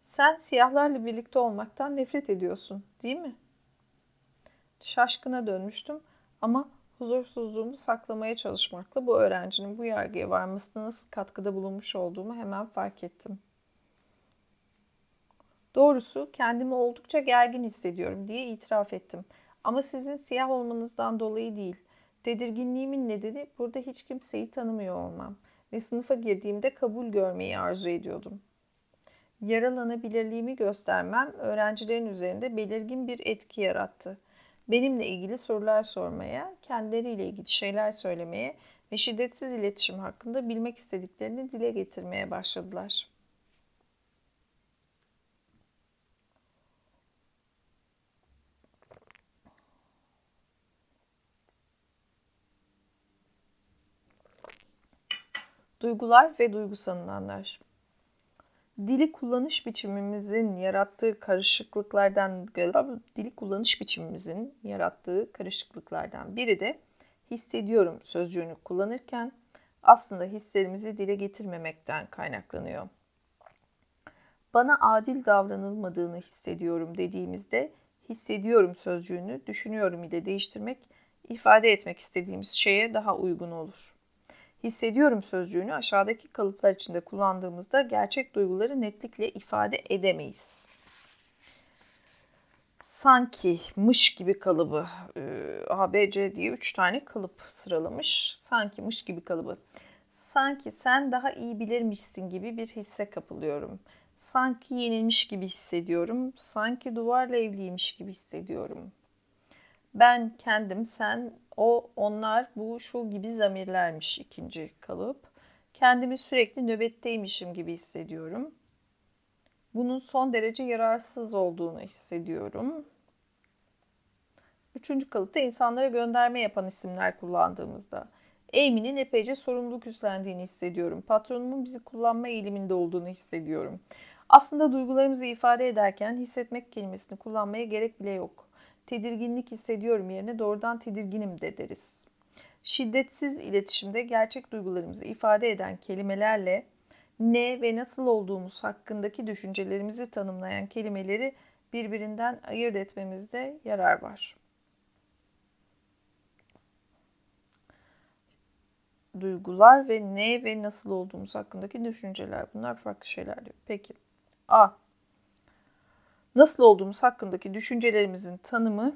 Sen siyahlarla birlikte olmaktan nefret ediyorsun, değil mi? Şaşkına dönmüştüm ama huzursuzluğumu saklamaya çalışmakla bu öğrencinin bu yargıya varmasına nasıl katkıda bulunmuş olduğumu hemen fark ettim. Doğrusu kendimi oldukça gergin hissediyorum diye itiraf ettim. Ama sizin siyah olmanızdan dolayı değil. Tedirginliğimin nedeni burada hiç kimseyi tanımıyor olmam ve sınıfa girdiğimde kabul görmeyi arzu ediyordum. Yaralanabilirliğimi göstermem öğrencilerin üzerinde belirgin bir etki yarattı. Benimle ilgili sorular sormaya, kendileriyle ilgili şeyler söylemeye ve şiddetsiz iletişim hakkında bilmek istediklerini dile getirmeye başladılar. Duygular ve duygu sanılanlar. Dili kullanış biçimimizin yarattığı karışıklıklardan dili kullanış biçimimizin yarattığı karışıklıklardan biri de hissediyorum sözcüğünü kullanırken aslında hislerimizi dile getirmemekten kaynaklanıyor. Bana adil davranılmadığını hissediyorum dediğimizde hissediyorum sözcüğünü düşünüyorum ile değiştirmek ifade etmek istediğimiz şeye daha uygun olur hissediyorum sözcüğünü aşağıdaki kalıplar içinde kullandığımızda gerçek duyguları netlikle ifade edemeyiz. Sanki, mış gibi kalıbı, e, A, B, C diye üç tane kalıp sıralamış. Sanki, mış gibi kalıbı. Sanki sen daha iyi bilirmişsin gibi bir hisse kapılıyorum. Sanki yenilmiş gibi hissediyorum. Sanki duvarla evliymiş gibi hissediyorum. Ben, kendim, sen, o, onlar, bu, şu gibi zamirlermiş ikinci kalıp. Kendimi sürekli nöbetteymişim gibi hissediyorum. Bunun son derece yararsız olduğunu hissediyorum. Üçüncü kalıpta insanlara gönderme yapan isimler kullandığımızda. Amy'nin epeyce sorumluluk üstlendiğini hissediyorum. Patronumun bizi kullanma eğiliminde olduğunu hissediyorum. Aslında duygularımızı ifade ederken hissetmek kelimesini kullanmaya gerek bile yok tedirginlik hissediyorum yerine doğrudan tedirginim de deriz. Şiddetsiz iletişimde gerçek duygularımızı ifade eden kelimelerle ne ve nasıl olduğumuz hakkındaki düşüncelerimizi tanımlayan kelimeleri birbirinden ayırt etmemizde yarar var. Duygular ve ne ve nasıl olduğumuz hakkındaki düşünceler. Bunlar farklı şeyler diyor. Peki. A nasıl olduğumuz hakkındaki düşüncelerimizin tanımı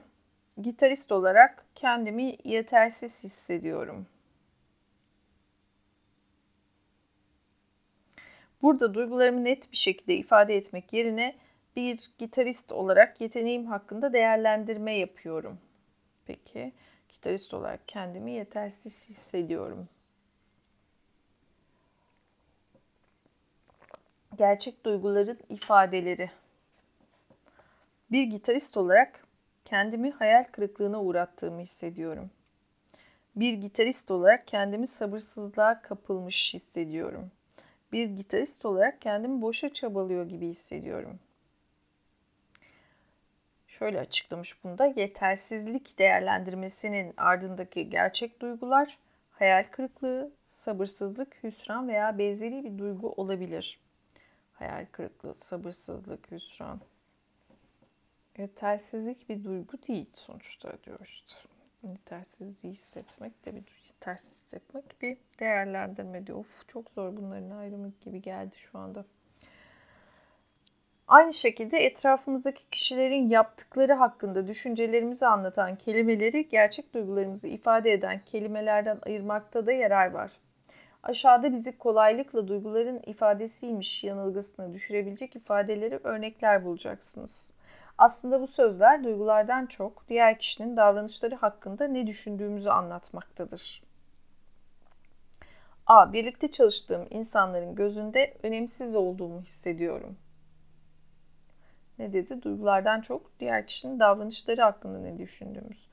gitarist olarak kendimi yetersiz hissediyorum. Burada duygularımı net bir şekilde ifade etmek yerine bir gitarist olarak yeteneğim hakkında değerlendirme yapıyorum. Peki, gitarist olarak kendimi yetersiz hissediyorum. Gerçek duyguların ifadeleri bir gitarist olarak kendimi hayal kırıklığına uğrattığımı hissediyorum. Bir gitarist olarak kendimi sabırsızlığa kapılmış hissediyorum. Bir gitarist olarak kendimi boşa çabalıyor gibi hissediyorum. Şöyle açıklamış bunda yetersizlik değerlendirmesinin ardındaki gerçek duygular hayal kırıklığı, sabırsızlık, hüsran veya benzeri bir duygu olabilir. Hayal kırıklığı, sabırsızlık, hüsran. Yetersizlik bir duygu değil sonuçta diyor işte. Yetersizliği hissetmek de bir yetersiz hissetmek bir değerlendirme diyor. Of çok zor bunların ayrımı gibi geldi şu anda. Aynı şekilde etrafımızdaki kişilerin yaptıkları hakkında düşüncelerimizi anlatan kelimeleri gerçek duygularımızı ifade eden kelimelerden ayırmakta da yarar var. Aşağıda bizi kolaylıkla duyguların ifadesiymiş yanılgısına düşürebilecek ifadeleri örnekler bulacaksınız. Aslında bu sözler duygulardan çok diğer kişinin davranışları hakkında ne düşündüğümüzü anlatmaktadır. A. Birlikte çalıştığım insanların gözünde önemsiz olduğumu hissediyorum. Ne dedi? Duygulardan çok diğer kişinin davranışları hakkında ne düşündüğümüz.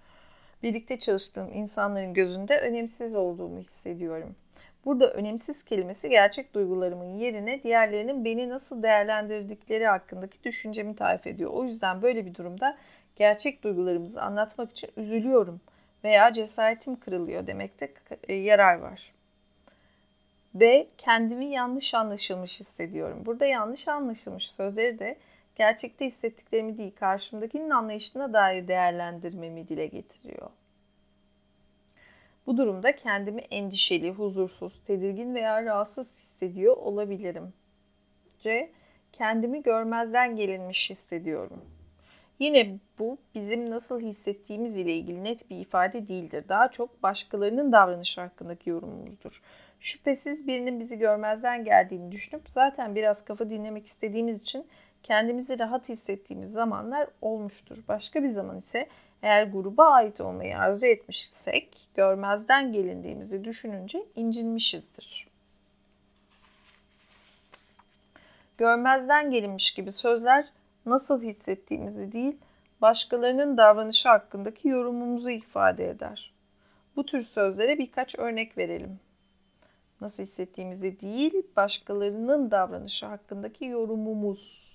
Birlikte çalıştığım insanların gözünde önemsiz olduğumu hissediyorum. Burada önemsiz kelimesi gerçek duygularımın yerine diğerlerinin beni nasıl değerlendirdikleri hakkındaki düşüncemi tarif ediyor. O yüzden böyle bir durumda gerçek duygularımızı anlatmak için üzülüyorum veya cesaretim kırılıyor demekte e, yarar var. Ve kendimi yanlış anlaşılmış hissediyorum. Burada yanlış anlaşılmış sözleri de gerçekte hissettiklerimi değil, karşımdakinin anlayışına dair değerlendirmemi dile getiriyor. Bu durumda kendimi endişeli, huzursuz, tedirgin veya rahatsız hissediyor olabilirim. C. Kendimi görmezden gelinmiş hissediyorum. Yine bu bizim nasıl hissettiğimiz ile ilgili net bir ifade değildir. Daha çok başkalarının davranışı hakkındaki yorumumuzdur. Şüphesiz birinin bizi görmezden geldiğini düşünüp zaten biraz kafa dinlemek istediğimiz için kendimizi rahat hissettiğimiz zamanlar olmuştur. Başka bir zaman ise eğer gruba ait olmayı arzu etmişsek görmezden gelindiğimizi düşününce incinmişizdir. Görmezden gelinmiş gibi sözler nasıl hissettiğimizi değil, başkalarının davranışı hakkındaki yorumumuzu ifade eder. Bu tür sözlere birkaç örnek verelim. Nasıl hissettiğimizi değil, başkalarının davranışı hakkındaki yorumumuz.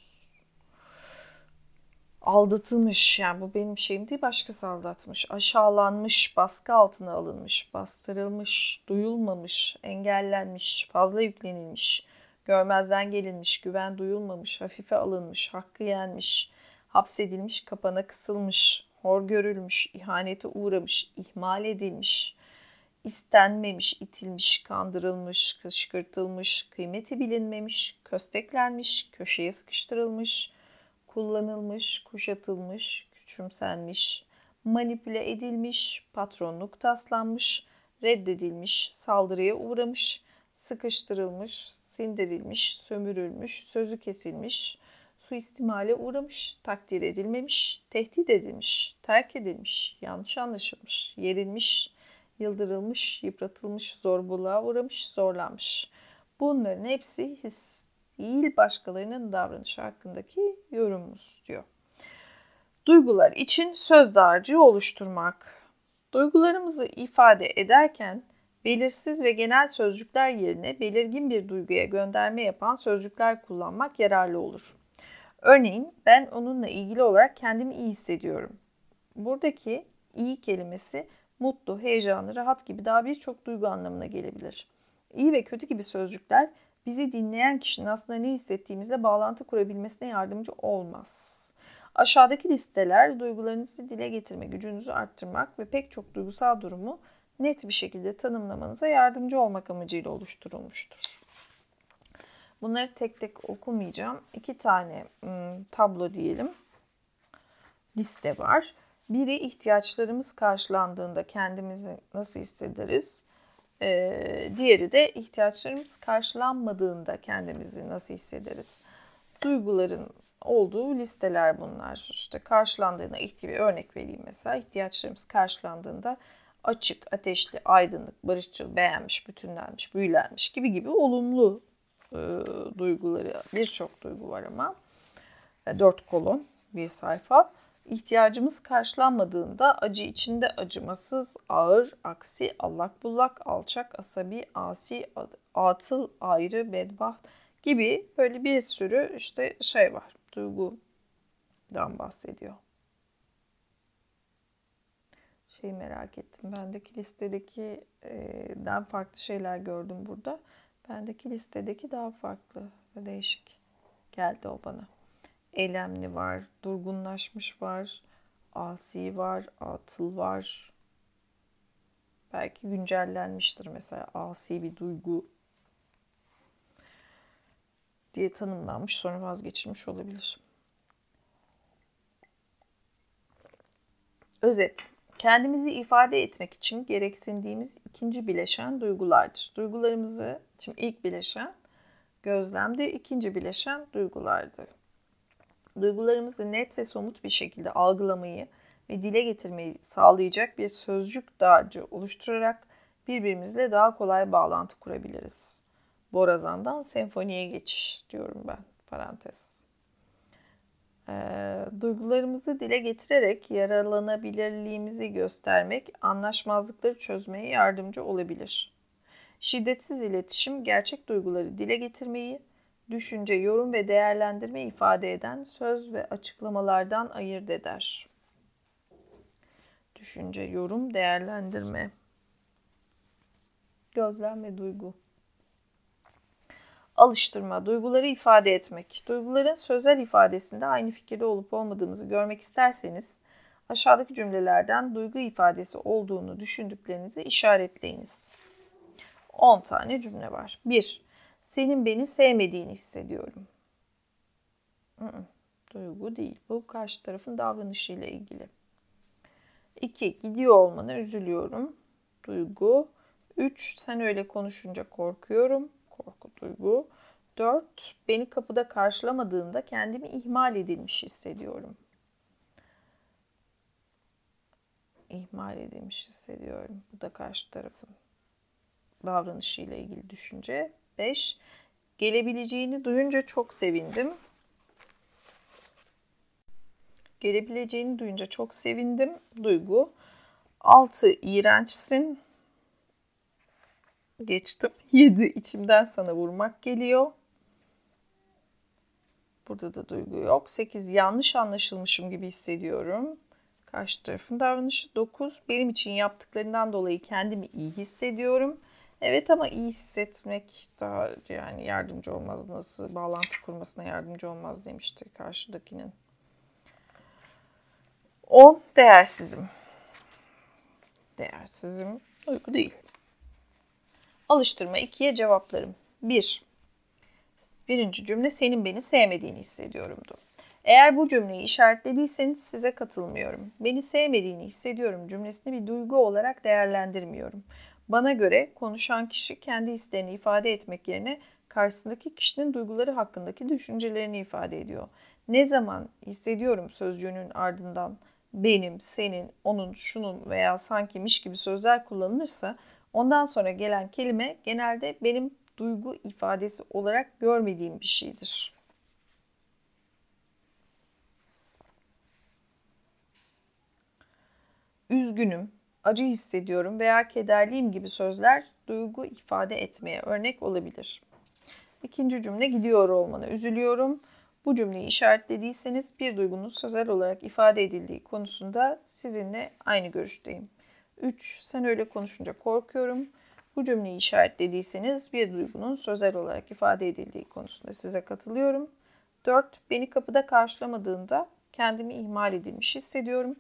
Aldatılmış, yani bu benim şeyim değil, başkası aldatmış. Aşağılanmış, baskı altına alınmış, bastırılmış, duyulmamış, engellenmiş, fazla yüklenilmiş, görmezden gelinmiş, güven duyulmamış, hafife alınmış, hakkı yenmiş, hapsedilmiş, kapana kısılmış, hor görülmüş, ihanete uğramış, ihmal edilmiş, istenmemiş, itilmiş, kandırılmış, kışkırtılmış, kıymeti bilinmemiş, kösteklenmiş, köşeye sıkıştırılmış, kullanılmış, kuşatılmış, küçümsenmiş, manipüle edilmiş, patronluk taslanmış, reddedilmiş, saldırıya uğramış, sıkıştırılmış, sindirilmiş, sömürülmüş, sözü kesilmiş, suistimale uğramış, takdir edilmemiş, tehdit edilmiş, terk edilmiş, yanlış anlaşılmış, yerilmiş, yıldırılmış, yıpratılmış, zorbalığa uğramış, zorlanmış. Bunların hepsi his değil başkalarının davranışı hakkındaki yorumumuz diyor. Duygular için söz dağarcığı oluşturmak. Duygularımızı ifade ederken belirsiz ve genel sözcükler yerine belirgin bir duyguya gönderme yapan sözcükler kullanmak yararlı olur. Örneğin ben onunla ilgili olarak kendimi iyi hissediyorum. Buradaki iyi kelimesi mutlu, heyecanlı, rahat gibi daha birçok duygu anlamına gelebilir. İyi ve kötü gibi sözcükler bizi dinleyen kişinin aslında ne hissettiğimizle bağlantı kurabilmesine yardımcı olmaz. Aşağıdaki listeler duygularınızı dile getirme gücünüzü arttırmak ve pek çok duygusal durumu net bir şekilde tanımlamanıza yardımcı olmak amacıyla oluşturulmuştur. Bunları tek tek okumayacağım. İki tane ım, tablo diyelim. Liste var. Biri ihtiyaçlarımız karşılandığında kendimizi nasıl hissederiz? Ee, diğeri de ihtiyaçlarımız karşılanmadığında kendimizi nasıl hissederiz? Duyguların olduğu listeler bunlar. İşte karşılandığına ihtiyaç örnek vereyim mesela. ihtiyaçlarımız karşılandığında açık, ateşli, aydınlık, barışçıl, beğenmiş, bütünlenmiş, büyülenmiş gibi gibi olumlu e, duyguları, birçok duygu var ama. E, dört kolon bir sayfa. İhtiyacımız karşılanmadığında acı içinde acımasız, ağır, aksi, allak bullak, alçak, asabi, asi, atıl, ayrı, bedbaht gibi böyle bir sürü işte şey var. Duygudan bahsediyor. Şeyi merak ettim. Bendeki listedeki den farklı şeyler gördüm burada. Bendeki listedeki daha farklı ve değişik geldi o bana eylemli var, durgunlaşmış var, asi var, atıl var. Belki güncellenmiştir mesela asi bir duygu diye tanımlanmış sonra vazgeçilmiş olabilir. Özet. Kendimizi ifade etmek için gereksindiğimiz ikinci bileşen duygulardır. Duygularımızı, şimdi ilk bileşen gözlemde, ikinci bileşen duygulardır duygularımızı net ve somut bir şekilde algılamayı ve dile getirmeyi sağlayacak bir sözcük dağarcığı oluşturarak birbirimizle daha kolay bağlantı kurabiliriz. Borazan'dan senfoniye geçiş diyorum ben parantez. E, duygularımızı dile getirerek yaralanabilirliğimizi göstermek anlaşmazlıkları çözmeye yardımcı olabilir. Şiddetsiz iletişim gerçek duyguları dile getirmeyi, düşünce, yorum ve değerlendirme ifade eden söz ve açıklamalardan ayırt eder. Düşünce, yorum, değerlendirme. Gözlem ve duygu. Alıştırma, duyguları ifade etmek. Duyguların sözel ifadesinde aynı fikirde olup olmadığımızı görmek isterseniz aşağıdaki cümlelerden duygu ifadesi olduğunu düşündüklerinizi işaretleyiniz. 10 tane cümle var. 1. Senin beni sevmediğini hissediyorum. Duygu değil. Bu karşı tarafın davranışıyla ilgili. 2. Gidiyor olmana üzülüyorum. Duygu. 3. Sen öyle konuşunca korkuyorum. Korku duygu. 4. Beni kapıda karşılamadığında kendimi ihmal edilmiş hissediyorum. İhmal edilmiş hissediyorum. Bu da karşı tarafın davranışıyla ilgili düşünce. 5. Gelebileceğini duyunca çok sevindim. Gelebileceğini duyunca çok sevindim. Duygu. 6. İğrençsin. Geçtim. 7. içimden sana vurmak geliyor. Burada da duygu yok. 8. Yanlış anlaşılmışım gibi hissediyorum. Karşı tarafın davranışı. 9. Benim için yaptıklarından dolayı kendimi iyi hissediyorum. Evet ama iyi hissetmek daha yani yardımcı olmaz. Nasıl bağlantı kurmasına yardımcı olmaz demişti karşıdakinin. 10. Değersizim. Değersizim. Uyku değil. Alıştırma 2'ye cevaplarım. 1. Birinci cümle senin beni sevmediğini hissediyorumdu. Eğer bu cümleyi işaretlediyseniz size katılmıyorum. Beni sevmediğini hissediyorum cümlesini bir duygu olarak değerlendirmiyorum. Bana göre konuşan kişi kendi isteğini ifade etmek yerine karşısındaki kişinin duyguları hakkındaki düşüncelerini ifade ediyor. Ne zaman hissediyorum sözcüğünün ardından benim, senin, onun, şunun veya sankimiş gibi sözler kullanılırsa ondan sonra gelen kelime genelde benim duygu ifadesi olarak görmediğim bir şeydir. Üzgünüm, acı hissediyorum veya kederliyim gibi sözler duygu ifade etmeye örnek olabilir. İkinci cümle gidiyor olmana üzülüyorum. Bu cümleyi işaretlediyseniz bir duygunun sözel olarak ifade edildiği konusunda sizinle aynı görüşteyim. 3. Sen öyle konuşunca korkuyorum. Bu cümleyi işaretlediyseniz bir duygunun sözel olarak ifade edildiği konusunda size katılıyorum. 4. Beni kapıda karşılamadığında kendimi ihmal edilmiş hissediyorum.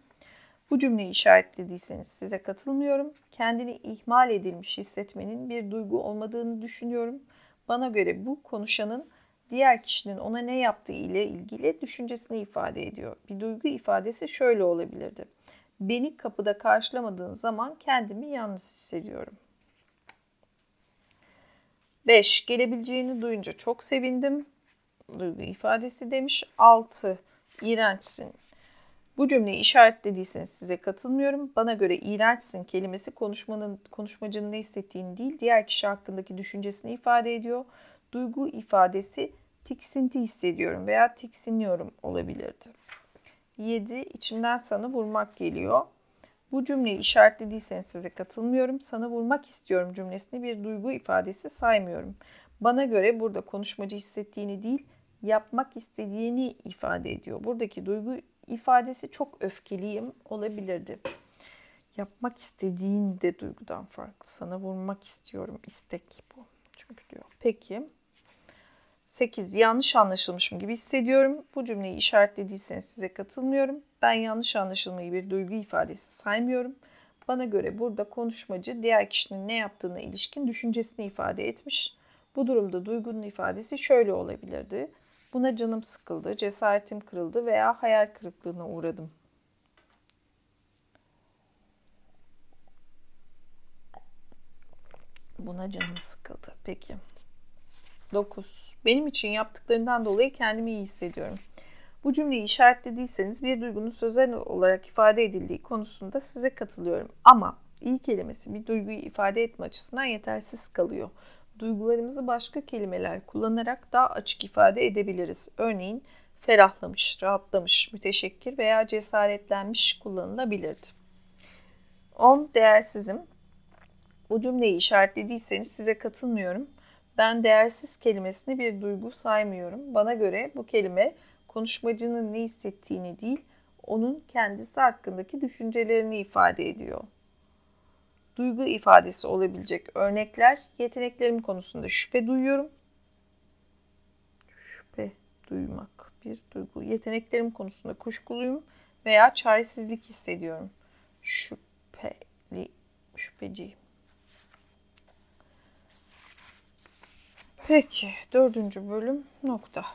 Bu cümleyi işaretlediyseniz size katılmıyorum. Kendini ihmal edilmiş hissetmenin bir duygu olmadığını düşünüyorum. Bana göre bu konuşanın diğer kişinin ona ne yaptığı ile ilgili düşüncesini ifade ediyor. Bir duygu ifadesi şöyle olabilirdi. Beni kapıda karşılamadığın zaman kendimi yalnız hissediyorum. 5. Gelebileceğini duyunca çok sevindim. Duygu ifadesi demiş. 6. İğrençsin. Bu cümleyi işaretlediyseniz size katılmıyorum. Bana göre iğrençsin kelimesi konuşmanın konuşmacının ne hissettiğini değil, diğer kişi hakkındaki düşüncesini ifade ediyor. Duygu ifadesi tiksinti hissediyorum veya tiksiniyorum olabilirdi. 7. İçimden sana vurmak geliyor. Bu cümleyi işaretlediyseniz size katılmıyorum. Sana vurmak istiyorum cümlesini bir duygu ifadesi saymıyorum. Bana göre burada konuşmacı hissettiğini değil, yapmak istediğini ifade ediyor. Buradaki duygu ifadesi çok öfkeliyim olabilirdi. Yapmak istediğin de duygudan farklı. Sana vurmak istiyorum istek bu. Çünkü diyor. Peki 8. Yanlış anlaşılmışım gibi hissediyorum. Bu cümleyi işaretlediyseniz size katılmıyorum. Ben yanlış anlaşılmayı bir duygu ifadesi saymıyorum. Bana göre burada konuşmacı diğer kişinin ne yaptığına ilişkin düşüncesini ifade etmiş. Bu durumda duygunun ifadesi şöyle olabilirdi. Buna canım sıkıldı, cesaretim kırıldı veya hayal kırıklığına uğradım. Buna canım sıkıldı. Peki. 9. Benim için yaptıklarından dolayı kendimi iyi hissediyorum. Bu cümleyi işaretlediyseniz bir duygunun sözel olarak ifade edildiği konusunda size katılıyorum. Ama iyi kelimesi bir duyguyu ifade etme açısından yetersiz kalıyor. Duygularımızı başka kelimeler kullanarak daha açık ifade edebiliriz. Örneğin ferahlamış, rahatlamış, müteşekkir veya cesaretlenmiş kullanılabilirdi. 10. Değersizim. Bu cümleyi işaretlediyseniz size katılmıyorum. Ben değersiz kelimesini bir duygu saymıyorum. Bana göre bu kelime konuşmacının ne hissettiğini değil, onun kendisi hakkındaki düşüncelerini ifade ediyor. Duygu ifadesi olabilecek örnekler, yeteneklerim konusunda şüphe duyuyorum. şüphe duymak bir duygu. Yeteneklerim konusunda kuşkuluyum veya çaresizlik hissediyorum. Şüpheli, şüpheciyim. Peki dördüncü bölüm nokta.